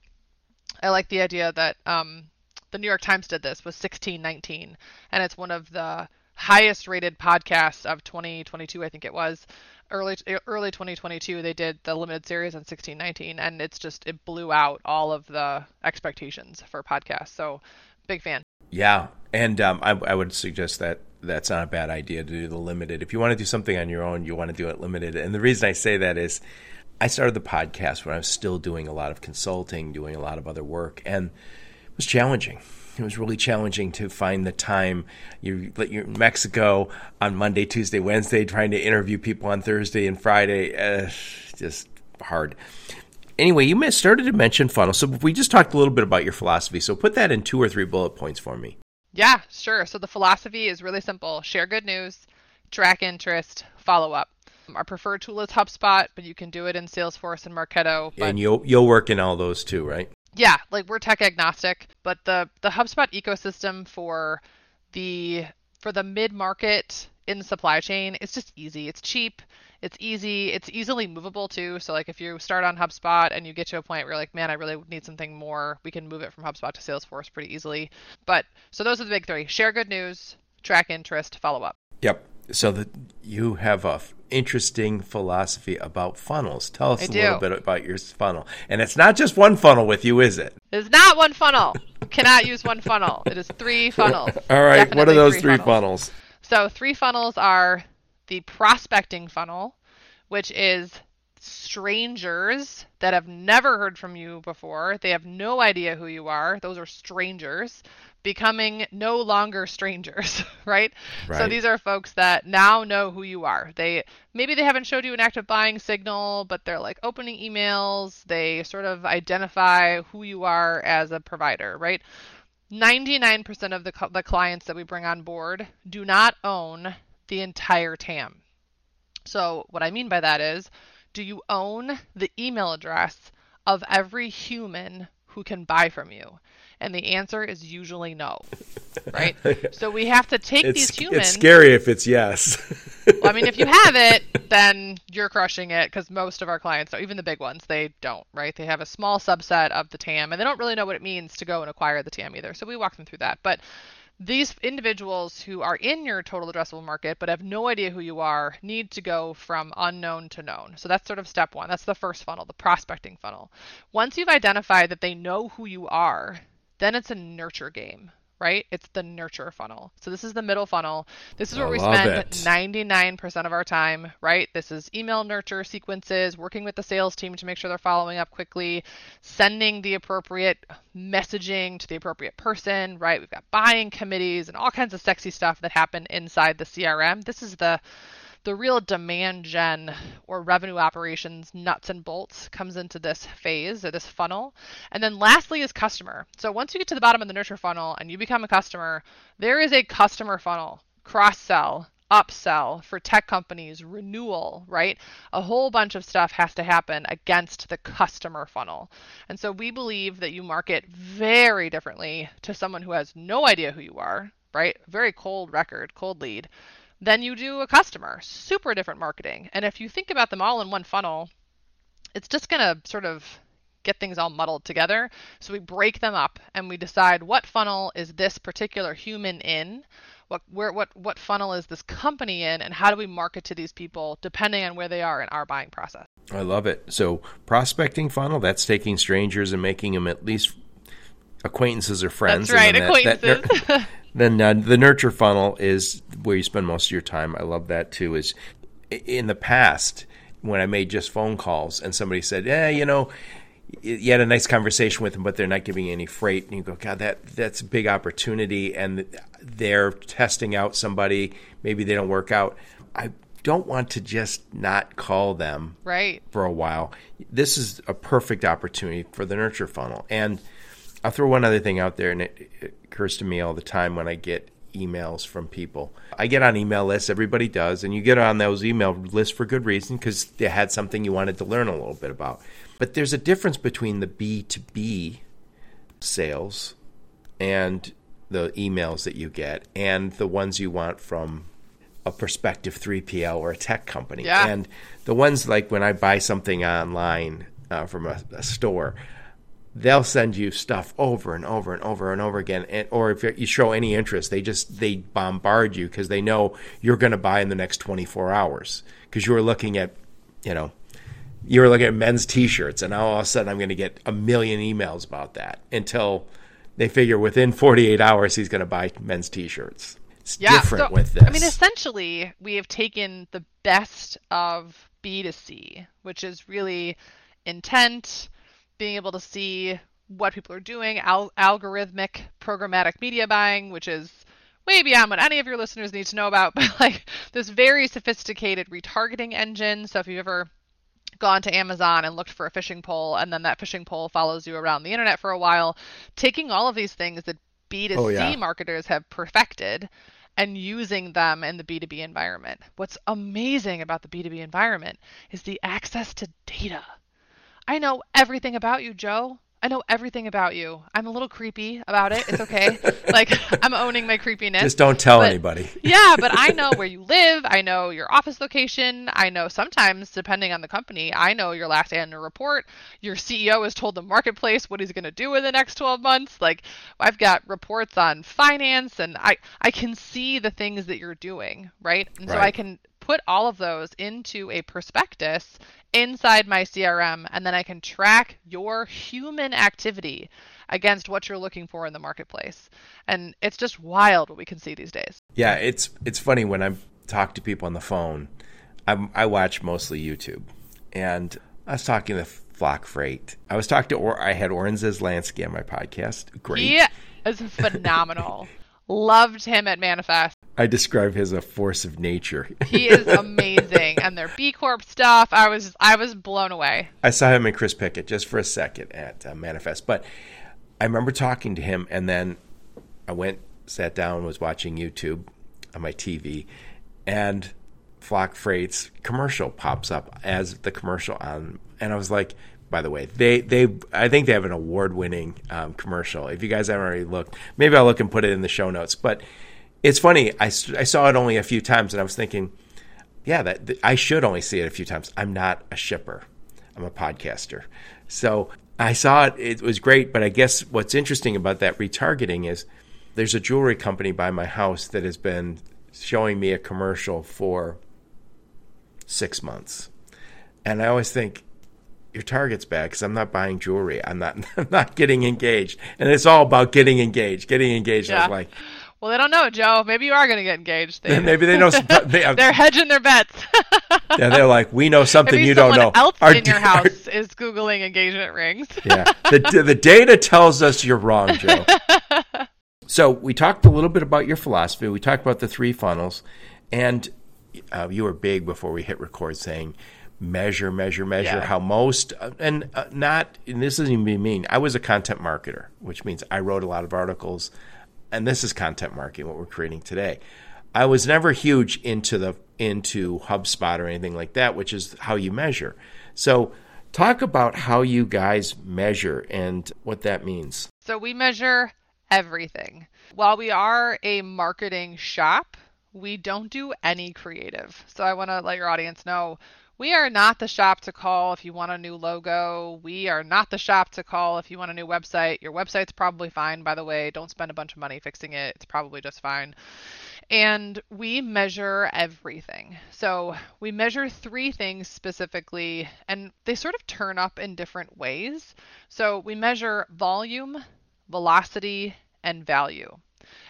I like the idea that um, the New York Times did this with 1619, and it's one of the highest rated podcasts of 2022, I think it was. Early early 2022, they did the limited series on 1619, and it's just it blew out all of the expectations for podcasts. So, big fan. Yeah, and um, I, I would suggest that that's not a bad idea to do the limited. If you want to do something on your own, you want to do it limited. And the reason I say that is, I started the podcast when I was still doing a lot of consulting, doing a lot of other work, and it was challenging. It was really challenging to find the time. You you're in Mexico on Monday, Tuesday, Wednesday, trying to interview people on Thursday and Friday. Uh, just hard. Anyway, you started to mention funnel. So we just talked a little bit about your philosophy. So put that in two or three bullet points for me. Yeah, sure. So the philosophy is really simple share good news, track interest, follow up. Our preferred tool is HubSpot, but you can do it in Salesforce and Marketo. But and you'll you'll work in all those too, right? yeah, like we're tech agnostic, but the the HubSpot ecosystem for the for the mid market in the supply chain, it's just easy. It's cheap. It's easy. It's easily movable too. So like if you start on HubSpot and you get to a point where you're like, man, I really need something more, we can move it from HubSpot to Salesforce pretty easily. But so those are the big three: share good news, track interest, follow up. Yep. So that you have a f- interesting philosophy about funnels. Tell us I a little bit about your funnel. And it's not just one funnel with you, is it? It is not one funnel. Cannot use one funnel. It is three funnels. All right. what are those three funnels? So three funnels are the prospecting funnel, which is strangers that have never heard from you before. They have no idea who you are. Those are strangers becoming no longer strangers, right? So these are folks that now know who you are. They maybe they haven't showed you an active buying signal, but they're like opening emails. They sort of identify who you are as a provider, right? 99% of the, the clients that we bring on board do not own the entire TAM. So, what I mean by that is, do you own the email address of every human who can buy from you? And the answer is usually no, right? So, we have to take these humans. it's scary if it's yes. Well, I mean, if you have it, then you're crushing it because most of our clients, even the big ones, they don't, right? They have a small subset of the TAM and they don't really know what it means to go and acquire the TAM either. So we walk them through that. But these individuals who are in your total addressable market but have no idea who you are need to go from unknown to known. So that's sort of step one. That's the first funnel, the prospecting funnel. Once you've identified that they know who you are, then it's a nurture game, right? It's the nurture funnel. So this is the middle funnel. This is where I we spend it. 99% of our time, right? This is email nurture sequences, working with the sales team to make sure they're following up quickly, sending the appropriate messaging to the appropriate person, right? We've got buying committees and all kinds of sexy stuff that happen inside the CRM. This is the the real demand gen or revenue operations nuts and bolts comes into this phase or this funnel. And then lastly is customer. So once you get to the bottom of the nurture funnel and you become a customer, there is a customer funnel, cross sell, upsell for tech companies, renewal, right? A whole bunch of stuff has to happen against the customer funnel. And so we believe that you market very differently to someone who has no idea who you are, right? Very cold record, cold lead then you do a customer. Super different marketing. And if you think about them all in one funnel, it's just going to sort of get things all muddled together. So we break them up and we decide what funnel is this particular human in, what where what what funnel is this company in, and how do we market to these people depending on where they are in our buying process. I love it. So prospecting funnel, that's taking strangers and making them at least acquaintances or friends. That's right, then that- that acquaintances. nur- then uh, the nurture funnel is where you spend most of your time. I love that too. Is in the past when I made just phone calls and somebody said, "Yeah, you know." You had a nice conversation with them, but they're not giving you any freight, and you go, "God, that that's a big opportunity." And they're testing out somebody. Maybe they don't work out. I don't want to just not call them right. for a while. This is a perfect opportunity for the nurture funnel. And I'll throw one other thing out there, and it, it occurs to me all the time when I get emails from people. I get on email lists, everybody does, and you get on those email lists for good reason because they had something you wanted to learn a little bit about. But there's a difference between the B2B sales and the emails that you get and the ones you want from a prospective 3PL or a tech company. Yeah. And the ones like when I buy something online uh, from a, a store, they'll send you stuff over and over and over and over again. And, or if you show any interest, they just they bombard you because they know you're going to buy in the next 24 hours because you're looking at, you know, you were looking at men's t-shirts and now all of a sudden i'm going to get a million emails about that until they figure within 48 hours he's going to buy men's t-shirts it's different so, with this I mean, essentially, we have taken the best of B2C, which is really intent, being able to see what people are doing, al- algorithmic programmatic media buying, which is way beyond what any of your listeners need to know about, but like this very sophisticated retargeting engine. So if you've ever gone to Amazon and looked for a fishing pole, and then that fishing pole follows you around the internet for a while, taking all of these things that B2C Oh, yeah. marketers have perfected and using them in the B2B environment. What's amazing about the B2B environment is the access to data. I know everything about you, Joe. I know everything about you. I'm a little creepy about it. It's okay. like I'm owning my creepiness. just don't tell but- anybody yeah, but I know where you live. I know your office location. I know sometimes, depending on the company, I know your last annual report. Your CEO has told the marketplace what he's going to do in the next 12 months. Like, I've got reports on finance, and I I can see the things that you're doing, right? And so I can put all of those into a prospectus inside my CRM, and then I can track your human activity against what you're looking for in the marketplace. And it's just wild what we can see these days. Yeah, it's it's funny when I talk to people on the phone. I'm, I watch mostly YouTube, and I was talking to Flock Freight. I was talking to or I had Oren Lansky on my podcast. Great. He is phenomenal. Loved him at Manifest. I describe him as a force of nature. He is amazing, and their B Corp stuff. I was I was blown away. I saw him and Chris Pickett just for a second at uh, Manifest, but I remember talking to him, and then I went, sat down, was watching YouTube on my TV, and Flock Freight's commercial pops up as the commercial on, and I was like, by the way, they they I think they have an award winning um, commercial. If you guys haven't already looked, maybe I'll look and put it in the show notes. But it's funny, I, I saw it only a few times, and I was thinking, yeah, that th- I should only see it a few times. I'm not a shipper. I'm a podcaster. So I saw it. It was great. But I guess what's interesting about that retargeting is there's a jewelry company by my house that has been showing me a commercial for six months. And I always think, your target's bad because I'm not buying jewelry. I'm not I'm not getting engaged. And it's all about getting engaged, getting engaged. I was like, Well, they don't know, Joe. Maybe you are going to get engaged. They, maybe they know. Some, they, they're hedging their bets. yeah, they're like, we know something Maybe you don't know. else Our- in your our- house is googling engagement rings. yeah. The, the data tells us you're wrong, Joe. so we talked a little bit about your philosophy. We talked about the three funnels, and uh, you were big before we hit record saying measure, measure, measure. Yeah. How most uh, and uh, not. And this isn't even mean. I was a content marketer, which means I wrote a lot of articles, and this is content marketing. What we're creating today. I was never huge into the into HubSpot or anything like that, which is how you measure. So, talk about how you guys measure and what that means. So we measure everything. While we are a marketing shop, we don't do any creative. So I want to let your audience know we are not the shop to call if you want a new logo. We are not the shop to call if you want a new website. Your website's probably fine, by the way. Don't spend a bunch of money fixing it. It's probably just fine. And we measure everything. So we measure three things specifically, and they sort of turn up in different ways. So we measure volume, velocity, and value.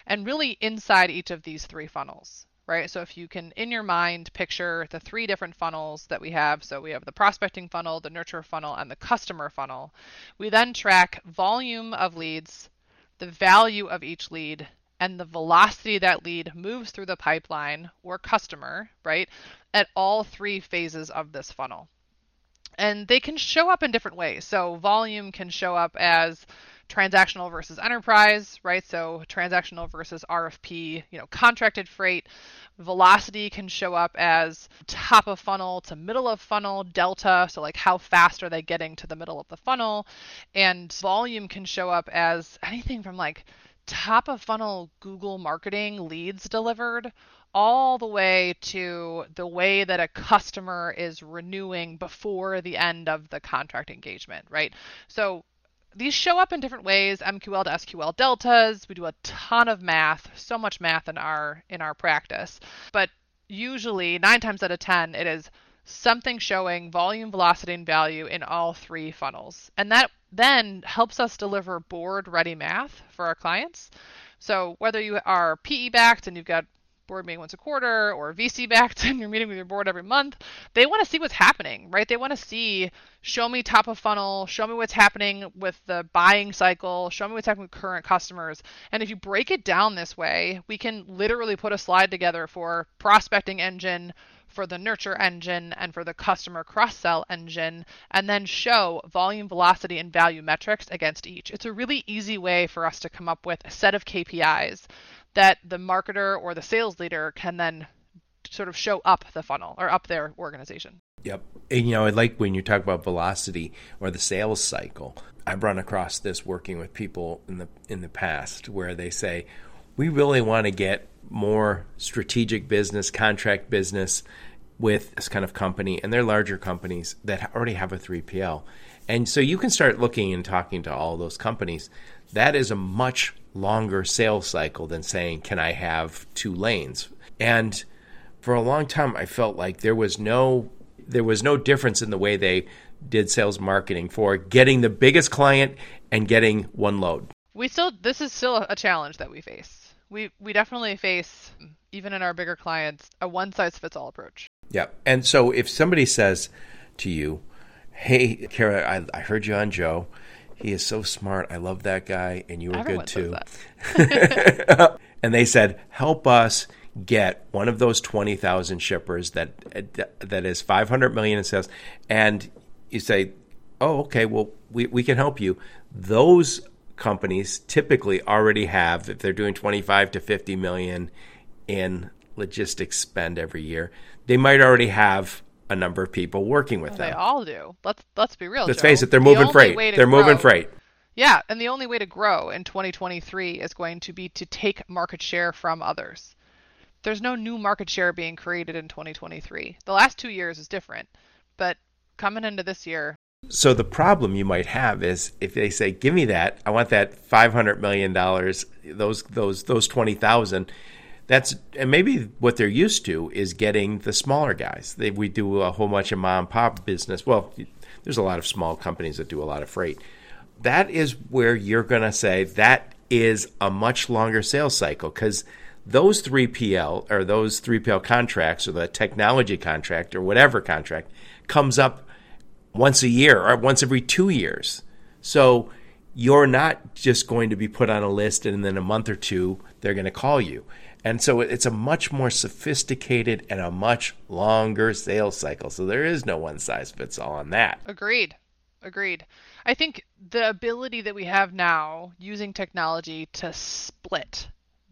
And really inside each of these three funnels, right? So if you can, in your mind, picture the three different funnels that we have. So we have the prospecting funnel, the nurture funnel, and the customer funnel. We then track volume of leads, the value of each lead, and the velocity that lead moves through the pipeline or customer, right, at all three phases of this funnel. And they can show up in different ways. So volume can show up as transactional versus enterprise, right? So transactional versus RFP, you know, contracted freight. Velocity can show up as top of funnel to middle of funnel, delta, so like how fast are they getting to the middle of the funnel? And volume can show up as anything from like top of funnel Google marketing leads delivered all the way to the way that a customer is renewing before the end of the contract engagement, right? So these show up in different ways. Mql to sql deltas. We do a ton of math so much math in our in our practice. But usually 9 times out of 10 it is something showing volume velocity and value in all three funnels. And that then helps us deliver board ready math for our clients. So whether you are PE backed and you've got board meeting once a quarter or VC backed and you're meeting with your board every month, they want to see what's happening, right? They want to see, show me top of funnel, show me what's happening with the buying cycle, show me what's happening with current customers. And if you break it down this way, we can literally put a slide together for prospecting engine, for the nurture engine and for the customer cross sell engine, and then show volume, velocity, and value metrics against each. It's a really easy way for us to come up with a set of KPIs that the marketer or the sales leader can then sort of show up the funnel or up their organization. Yep. And you know, I like when you talk about velocity or the sales cycle. I've run across this working with people in the in the past where they say, "We really want to get more strategic business, contract business with this kind of company, and they're larger companies that already have a 3PL. And so you can start looking and talking to all those companies. That is a much longer sales cycle than saying, Can I have two lanes? And for a long time I felt like there was no there was no difference in the way they did sales marketing for getting the biggest client and getting one load. We still this is still a challenge that we face. We we definitely face even in our bigger clients a one size fits all approach. Yeah. And so if somebody says to you, Hey, Kara, I, I heard you on Joe. He is so smart. I love that guy, and you were Everyone good too. and they said, help us get one of those 20,000 shippers that that is 500 million in sales. And you say, oh, okay, well, we, we can help you. Those companies typically already have, if they're doing 25 to 50 million in logistics spend every year, they might already have a number of people working with Well, them. They all do. Let's let's be real. Let's Joe. face it, they're The moving freight. They're moving freight. Yeah, and the only way to grow in 2023 is going to be to take market share from others. There's no new market share being created in 2023. The last two years is different, but coming into this year, So the problem you might have is if they say, "Give me that. I want that 500 million dollars. Those those those 20,000." That's and maybe what they're used to is getting the smaller guys. They, we do a whole bunch of mom and pop business. Well, there's a lot of small companies that do a lot of freight. That is where you're going to say that is a much longer sales cycle because those 3PL or those 3PL contracts or the technology contract or whatever contract comes up once a year or once every two years. So you're not just going to be put on a list and then a month or two they're going to call you. And so it's a much more sophisticated and a much longer sales cycle. So there is no one size fits all on that. Agreed. Agreed. I think the ability that we have now using technology to split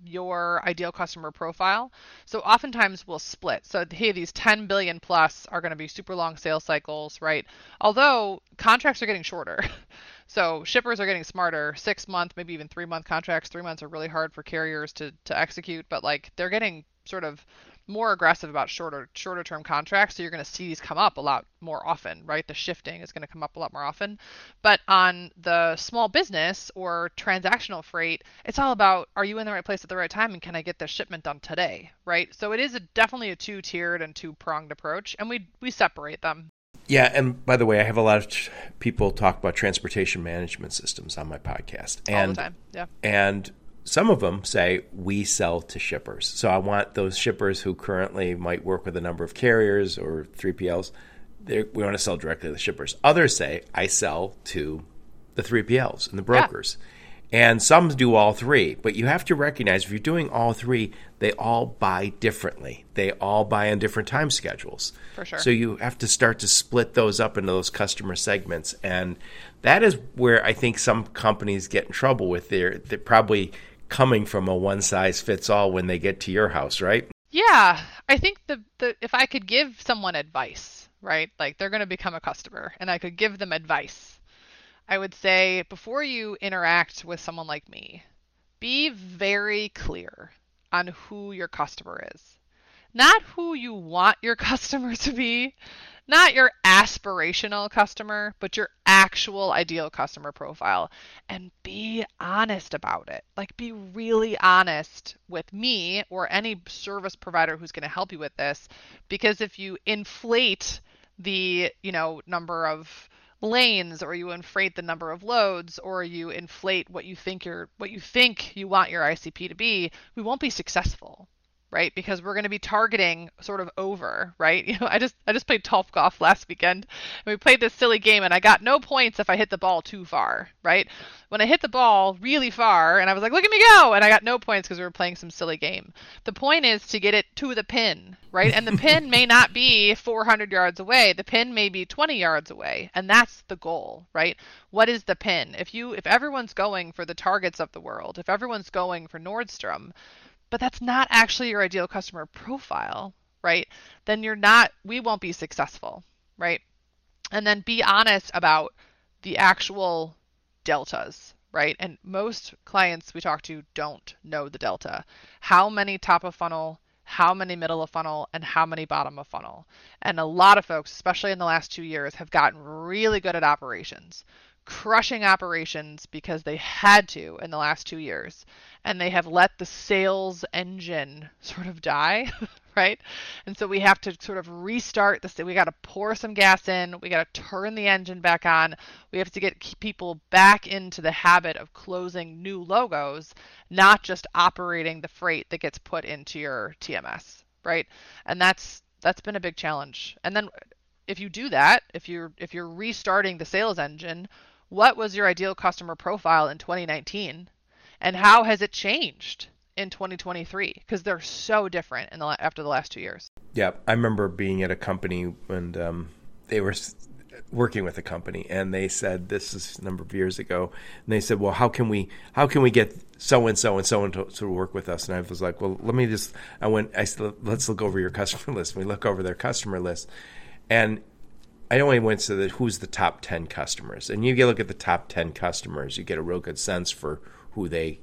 your ideal customer profile. So oftentimes we'll split. So hey, these 10 billion plus are going to be super long sales cycles, right? Although contracts are getting shorter. So shippers are getting smarter. Six month, maybe even three month contracts. Three months are really hard for carriers to, to execute, but like they're getting sort of more aggressive about shorter shorter term contracts. So you're going to see these come up a lot more often, right? The shifting is going to come up a lot more often. But on the small business or transactional freight, it's all about are you in the right place at the right time and can I get this shipment done today, right? So it is a, definitely a two tiered and two pronged approach, and we we separate them Yeah, and by the way, I have a lot of tr- people talk about transportation management systems on my podcast, and All the time. Yeah. and some of them say we sell to shippers. So I want those shippers who currently might work with a number of carriers or 3PLs. We want to sell directly to the shippers. Others say I sell to the 3PLs and the brokers. And some do all three, but you have to recognize if you're doing all three, they all buy differently. They all buy on different time schedules. For sure. So you have to start to split those up into those customer segments. And that is where I think some companies get in trouble with their they're probably coming from a one size fits all when they get to your house, right? Yeah, I think the, the if I could give someone advice, right? Like they're going to become a customer and I could give them advice. I would say before you interact with someone like me, be very clear on who your customer is. Not who you want your customer to be, not your aspirational customer, but your actual ideal customer profile and be honest about it. Like be really honest with me or any service provider who's going to help you with this because if you inflate the, you know, number of lanes or you inflate the number of loads or you inflate what you think your what you think you want your ICP to be, we won't be successful right? Because we're going to be targeting sort of over, right? You know, I just I just played Golf last weekend, and we played this silly game, and I got no points if I hit the ball too far, right? When I hit the ball really far, and I was like, "Look at me go!" and I got no points because we were playing some silly game. The point is to get it to the pin, right? And the pin may not be 400 yards away. The pin may be 20 yards away, and that's the goal, right? What is the pin? If you if everyone's going for the targets of the world, if everyone's going for Nordstrom, but that's not actually your ideal customer profile, right? Then you're not, we won't be successful, right? And then be honest about the actual deltas, right? And most clients we talk to don't know the delta. How many top of funnel, how many middle of funnel, and how many bottom of funnel. And a lot of folks, especially in the last two years, have gotten really good at operations crushing operations because they had to in the last two years. And they have let the sales engine sort of die right? And so we have to sort of restart this we got to pour some gas in we got to turn the engine back on we have to get people back into the habit of closing new logos not just operating the freight that gets put into your tms right? And that's that's been a big challenge. And then if you do that if you're if you're restarting the sales engine what was your ideal customer profile in 2019 and how has it changed in 2023 because they're so different in the after the last two years. Yeah i remember being at a company and um, they were working with a company and they said this is a number of years ago and they said well how can we how can we get so and so and so and to, work with us? And i was like well let me just i went i said let's look over your customer list. And we look over their customer list and I only went to the who's the top ten customers, and you get look at the top ten customers, you get a real good sense for who they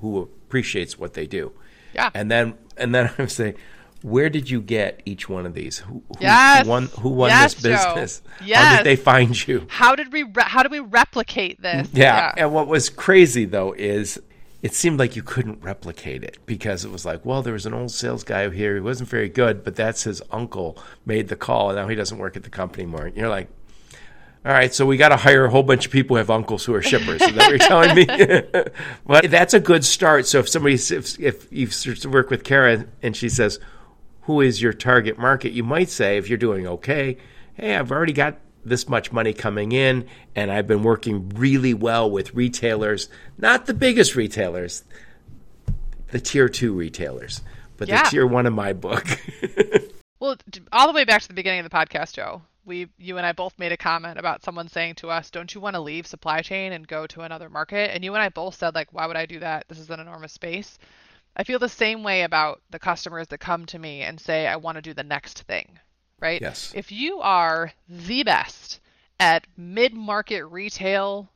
who appreciates what they do. Yeah. And then and then I would say, where did you get each one of these? Who, who, yes. who won who won yes, this business? Joe. Yes. How did they find you? How did we re- how did we replicate this? Yeah. yeah. And what was crazy though is it seemed like you couldn't replicate it because it was like, well, there was an old sales guy here. He wasn't very good, but that's his uncle made the call, and now he doesn't work at the company anymore. And you're like, all right, so we got to hire a whole bunch of people who have uncles who are shippers. Is that what you're telling me? but that's a good start. So if somebody, if, if you work with Kara and she says, who is your target market? You might say, if you're doing okay, hey, I've already got this much money coming in, and I've been working really well with retailers, not the biggest retailers, the tier two retailers, but Yeah. the tier one in my book. Well, all the way back to the beginning of the podcast, Joe. We, you and I both made a comment about someone saying to us, "Don't you want to leave supply chain and go to another market?" And you and I both said, like, "Why would I do that? This is an enormous space." I feel the same way about the customers that come to me and say, "I want to do the next thing." Right? Yes. If you are the best at mid-market retail,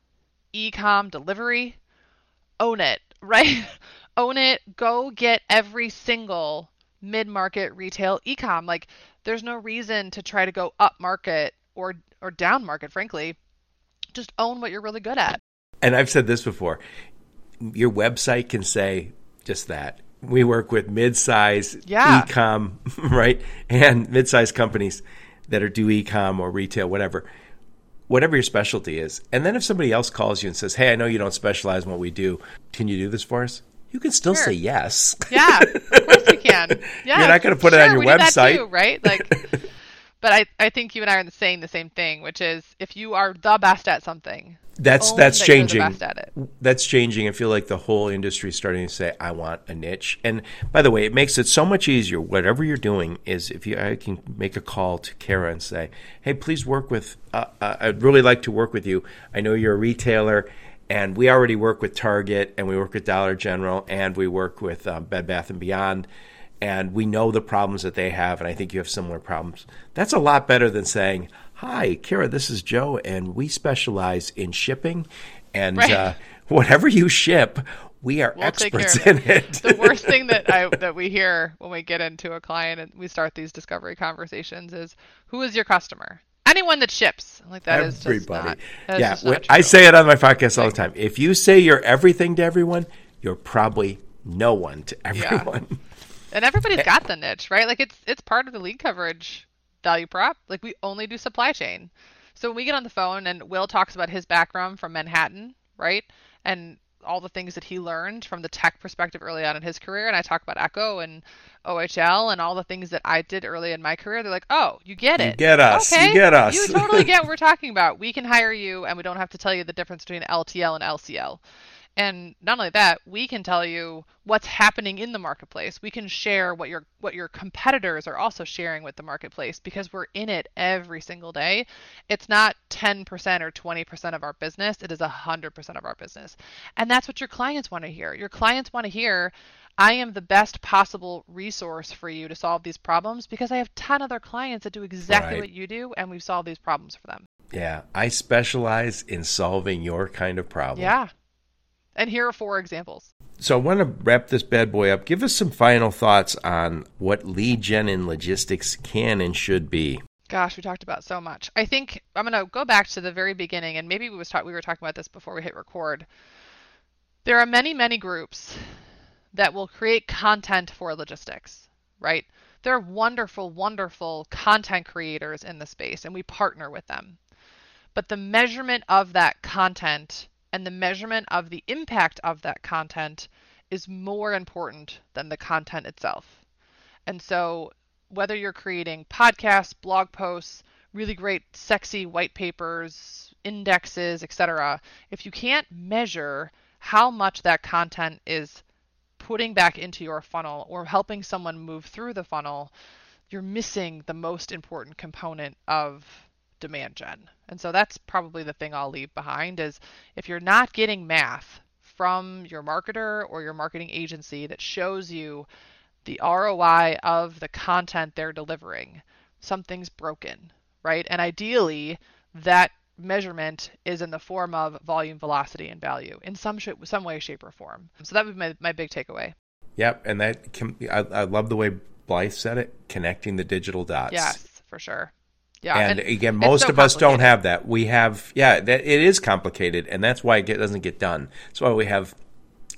e-com delivery, own it, right? own it. Go get every single mid-market retail e-com. Like there's no reason to try to go up market or or down market, frankly. Just own what you're really good at. and I've said this before. Your website can say just that. We work with mid-size Yeah. e-com, right? And mid-size companies. that are do e-com or retail, whatever, whatever your specialty is. And then if somebody else calls you and says, "Hey, I know you don't specialize in what we do. Can you do this for us?" You can still Sure. say yes. Yeah, of course you can. Yeah, You're not gonna put it on your we do that website. too, right? Like, but I, I think you and I are saying the same thing, which is if you are the best at something, That's that's that you're changing. The best at it. That's changing. I feel like the whole industry is starting to say, "I want a niche." And by the way, it makes it so much easier. Whatever you're doing is, if you, I can make a call to Kara and say, "Hey, please work with. Uh, uh, I'd really like to work with you. I know you're a retailer, and we already work with Target, and we work with Dollar General, and we work with um, Bed Bath and Beyond." And we know the problems that they have, and I think you have similar problems. That's a lot better than saying, "Hi, Kara, this is Joe, and we specialize in shipping, and Right. uh, whatever you ship, we are We'll experts in it." the worst thing that I that we hear when we get into a client and we start these discovery conversations is who is your customer? Anyone that ships. Like that is Everybody. just not. that is yeah, I say it on my podcast all the time. If you say you're everything to everyone, you're probably no one to everyone. And everybody's eh. got the niche, right? Like it's it's part of the LeadCoverage value prop. Like we only do supply chain. So when we get on the phone and Will talks about his background from Manhattan, right? And all the things that he learned from the tech perspective early on in his career, and I talk about Echo and OHL and all the things that I did early in my career, they're like, "Oh, you get it. You get us. You get us." You totally get what we're talking about. We can hire you, and we don't have to tell you the difference between LTL and LCL. And not only that, we can tell you what's happening in the marketplace. We can share what your what your competitors are also sharing with the marketplace because we're in it every single day. It's not 10% or 20% of our business, it is 100% of our business. And that's what your clients want to hear. Your clients want to hear I am the best possible resource for you to solve these problems because I have 10 other clients that do exactly Right. what you do and we've solved these problems for them. Yeah, I specialize in solving your kind of problem. Yeah. And here are four examples. So I want to wrap this bad boy up. Give us some final thoughts on what lead gen in logistics can and should be. Gosh, we talked about so much. I think I'm gonna go back to the very beginning, and maybe we was talk- we were talking about this before we hit record. There are many, many groups that will create content for logistics, right? There are wonderful, wonderful content creators in the space, and we partner with them. But the measurement of that content and the measurement of the impact of that content is more important than the content itself. And so, whether you're creating podcasts, blog posts, really great, sexy white papers, indexes, etc., if you can't measure how much that content is putting back into your funnel or helping someone move through the funnel, you're missing the most important component of demand gen. And so that's probably the thing I'll leave behind is if you're not getting math from your marketer or your marketing agency that shows you the ROI of the content they're delivering, something's broken, right? And ideally, that measurement is in the form of volume, velocity, and value in some sh- some way, shape, or form. So that would be my, my big takeaway. Yep, and that can, I, I love the way Blythe said it, connecting the digital dots. Yes, for sure. Yeah, and, again, most so of us don't have that. We have, yeah, that it is complicated, and that's why it get, doesn't get done. That's why we have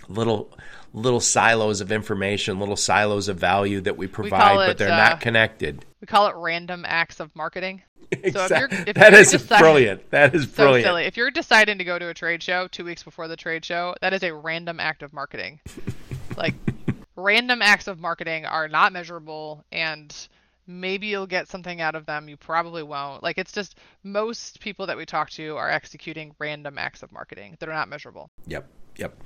little little silos of information, little silos of value that we provide, but it, they're uh, not connected. We call it random acts of marketing. if you're- if that you're is brilliant. That is So brilliant. silly. If you're deciding to go to a trade show two weeks before the trade show, that is a random act of marketing. like random acts of marketing are not measurable and maybe you'll get something out of them you probably won't like it's just most people that we talk to are executing random acts of marketing that are not measurable Yep. Yep.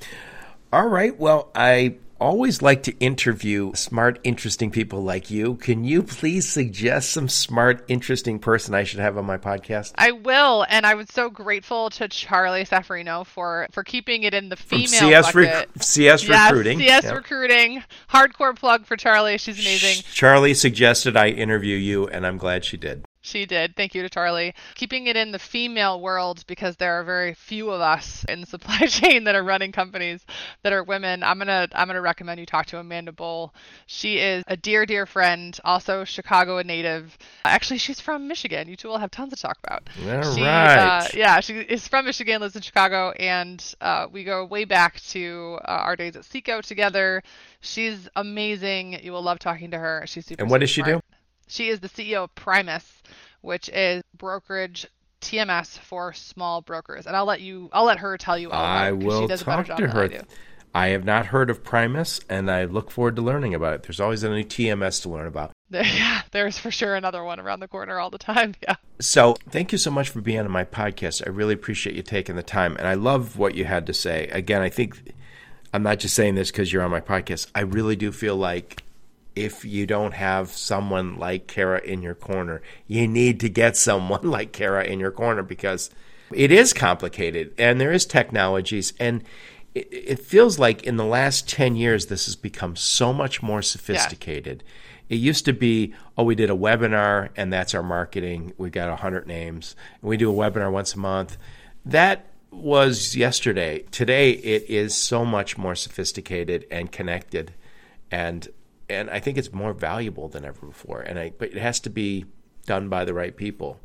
All right. Well, I always like to interview smart, interesting people like you. Can you please suggest some smart, interesting person I should have on my podcast? I will, and I was so grateful to Charlie Saffarino for for keeping it in the From female CS, bucket. rec- CS yes, Recruiting. CS Yep. recruiting. Hardcore plug for Charlie. She's amazing. Charlie suggested I interview you, and I'm glad she did. She did. Thank you to Charlie. Keeping it in the female world because there are very few of us in the supply chain that are running companies that are women. I'm gonna I'm gonna recommend you talk to Amanda Bull. She is a dear dear friend, also Chicago native. Actually, she's from Michigan. You two will have tons to talk about. All she, right. uh, yeah, she is from Michigan, lives in Chicago, and uh, we go way back to uh, our days at SEKO together. She's amazing. You will love talking to her. She's super. And what super does she smart. do? She is the CEO of Primus, which is brokerage TMS for small brokers. And I'll let you I'll let her tell you all about I it will she does a better talk job to her. I. I have not heard of Primus, and I look forward to learning about it. There's always a new TMS to learn about. There, yeah, there's for sure another one around the corner all the time. Yeah. So, thank you so much for being on my podcast. I really appreciate you taking the time, and I love what you had to say. Again, I think I'm not just saying this because you're on my podcast. I really do feel like if you don't have someone like Kara in your corner, you need to get someone like Kara in your corner because it is complicated and there is technologies and it, it feels like in the last 10 years this has become so much more sophisticated. It used to be, oh, we did a webinar and that's our marketing. We got 100 names. And we do a webinar once a month. That was yesterday. Today it is so much more sophisticated and connected and and I think it's more valuable than ever before. And I but it has to be done by the right people.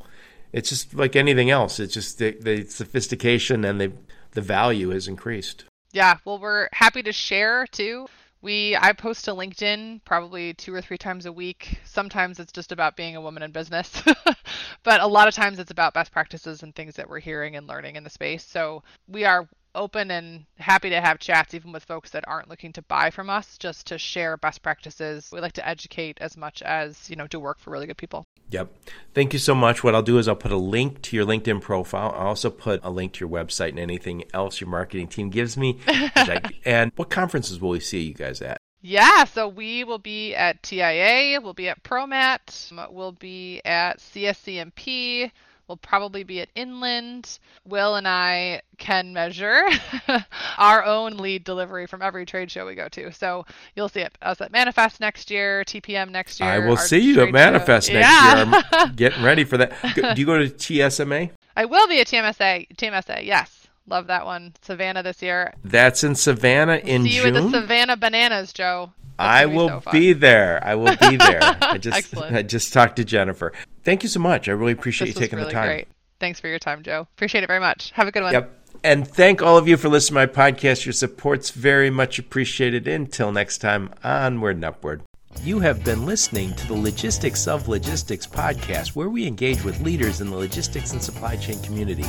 It's just like anything else. It's just the, the sophistication and the the value has increased. Yeah, well, we're happy to share too. We I post to LinkedIn probably two or three times a week. Sometimes it's just about being a woman in business, but a lot of times it's about best practices and things that we're hearing and learning in the space. So we are open and happy to have chats even with folks that aren't looking to buy from us just to share best practices. We like to educate as much as, you know, do work for really good people. Yep. Thank you so much. What I'll do is I'll put a link to your LinkedIn profile. I'll also put a link to your website and anything else your marketing team gives me. I, and what conferences will we see you guys at? Yeah, so we will be at TIA, we'll be at ProMat, we'll be at CSCMP, we'll probably be at Inland. Will and I can measure our own lead delivery from every trade show we go to. So you'll see it, us at Manifest next year, TPM next year. I will see you at Manifest show. next yeah. year. I'm getting ready for that. Do you go to TSMA? I will be at TMSA. TMSA, yes. Love that one. Savannah this year. That's in Savannah in see you June. at the Savannah Bananas, Joe. That's I gonna be will so be there. I will be there. I just Excellent. I just talked to Jennifer. Thank you so much. I really appreciate This you taking really the time. great. Thanks for your time, Joe. Appreciate it very much. Have a good one. Yep. And thank all of you for listening to my podcast. Your support's very much appreciated. Until next time, onward and upward. You have been listening to the Logistics of Logistics podcast, where we engage with leaders in the logistics and supply chain community.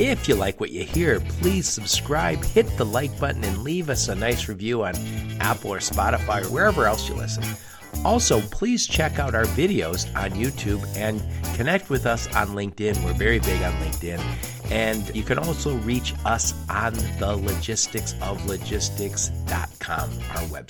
If you like what you hear, please subscribe, hit the like button, and leave us a nice review on Apple or Spotify or wherever else you listen. Also, please check out our videos on YouTube and connect with us on LinkedIn. We're very big on LinkedIn. And you can also reach us on the logisticsoflogistics.com, our website.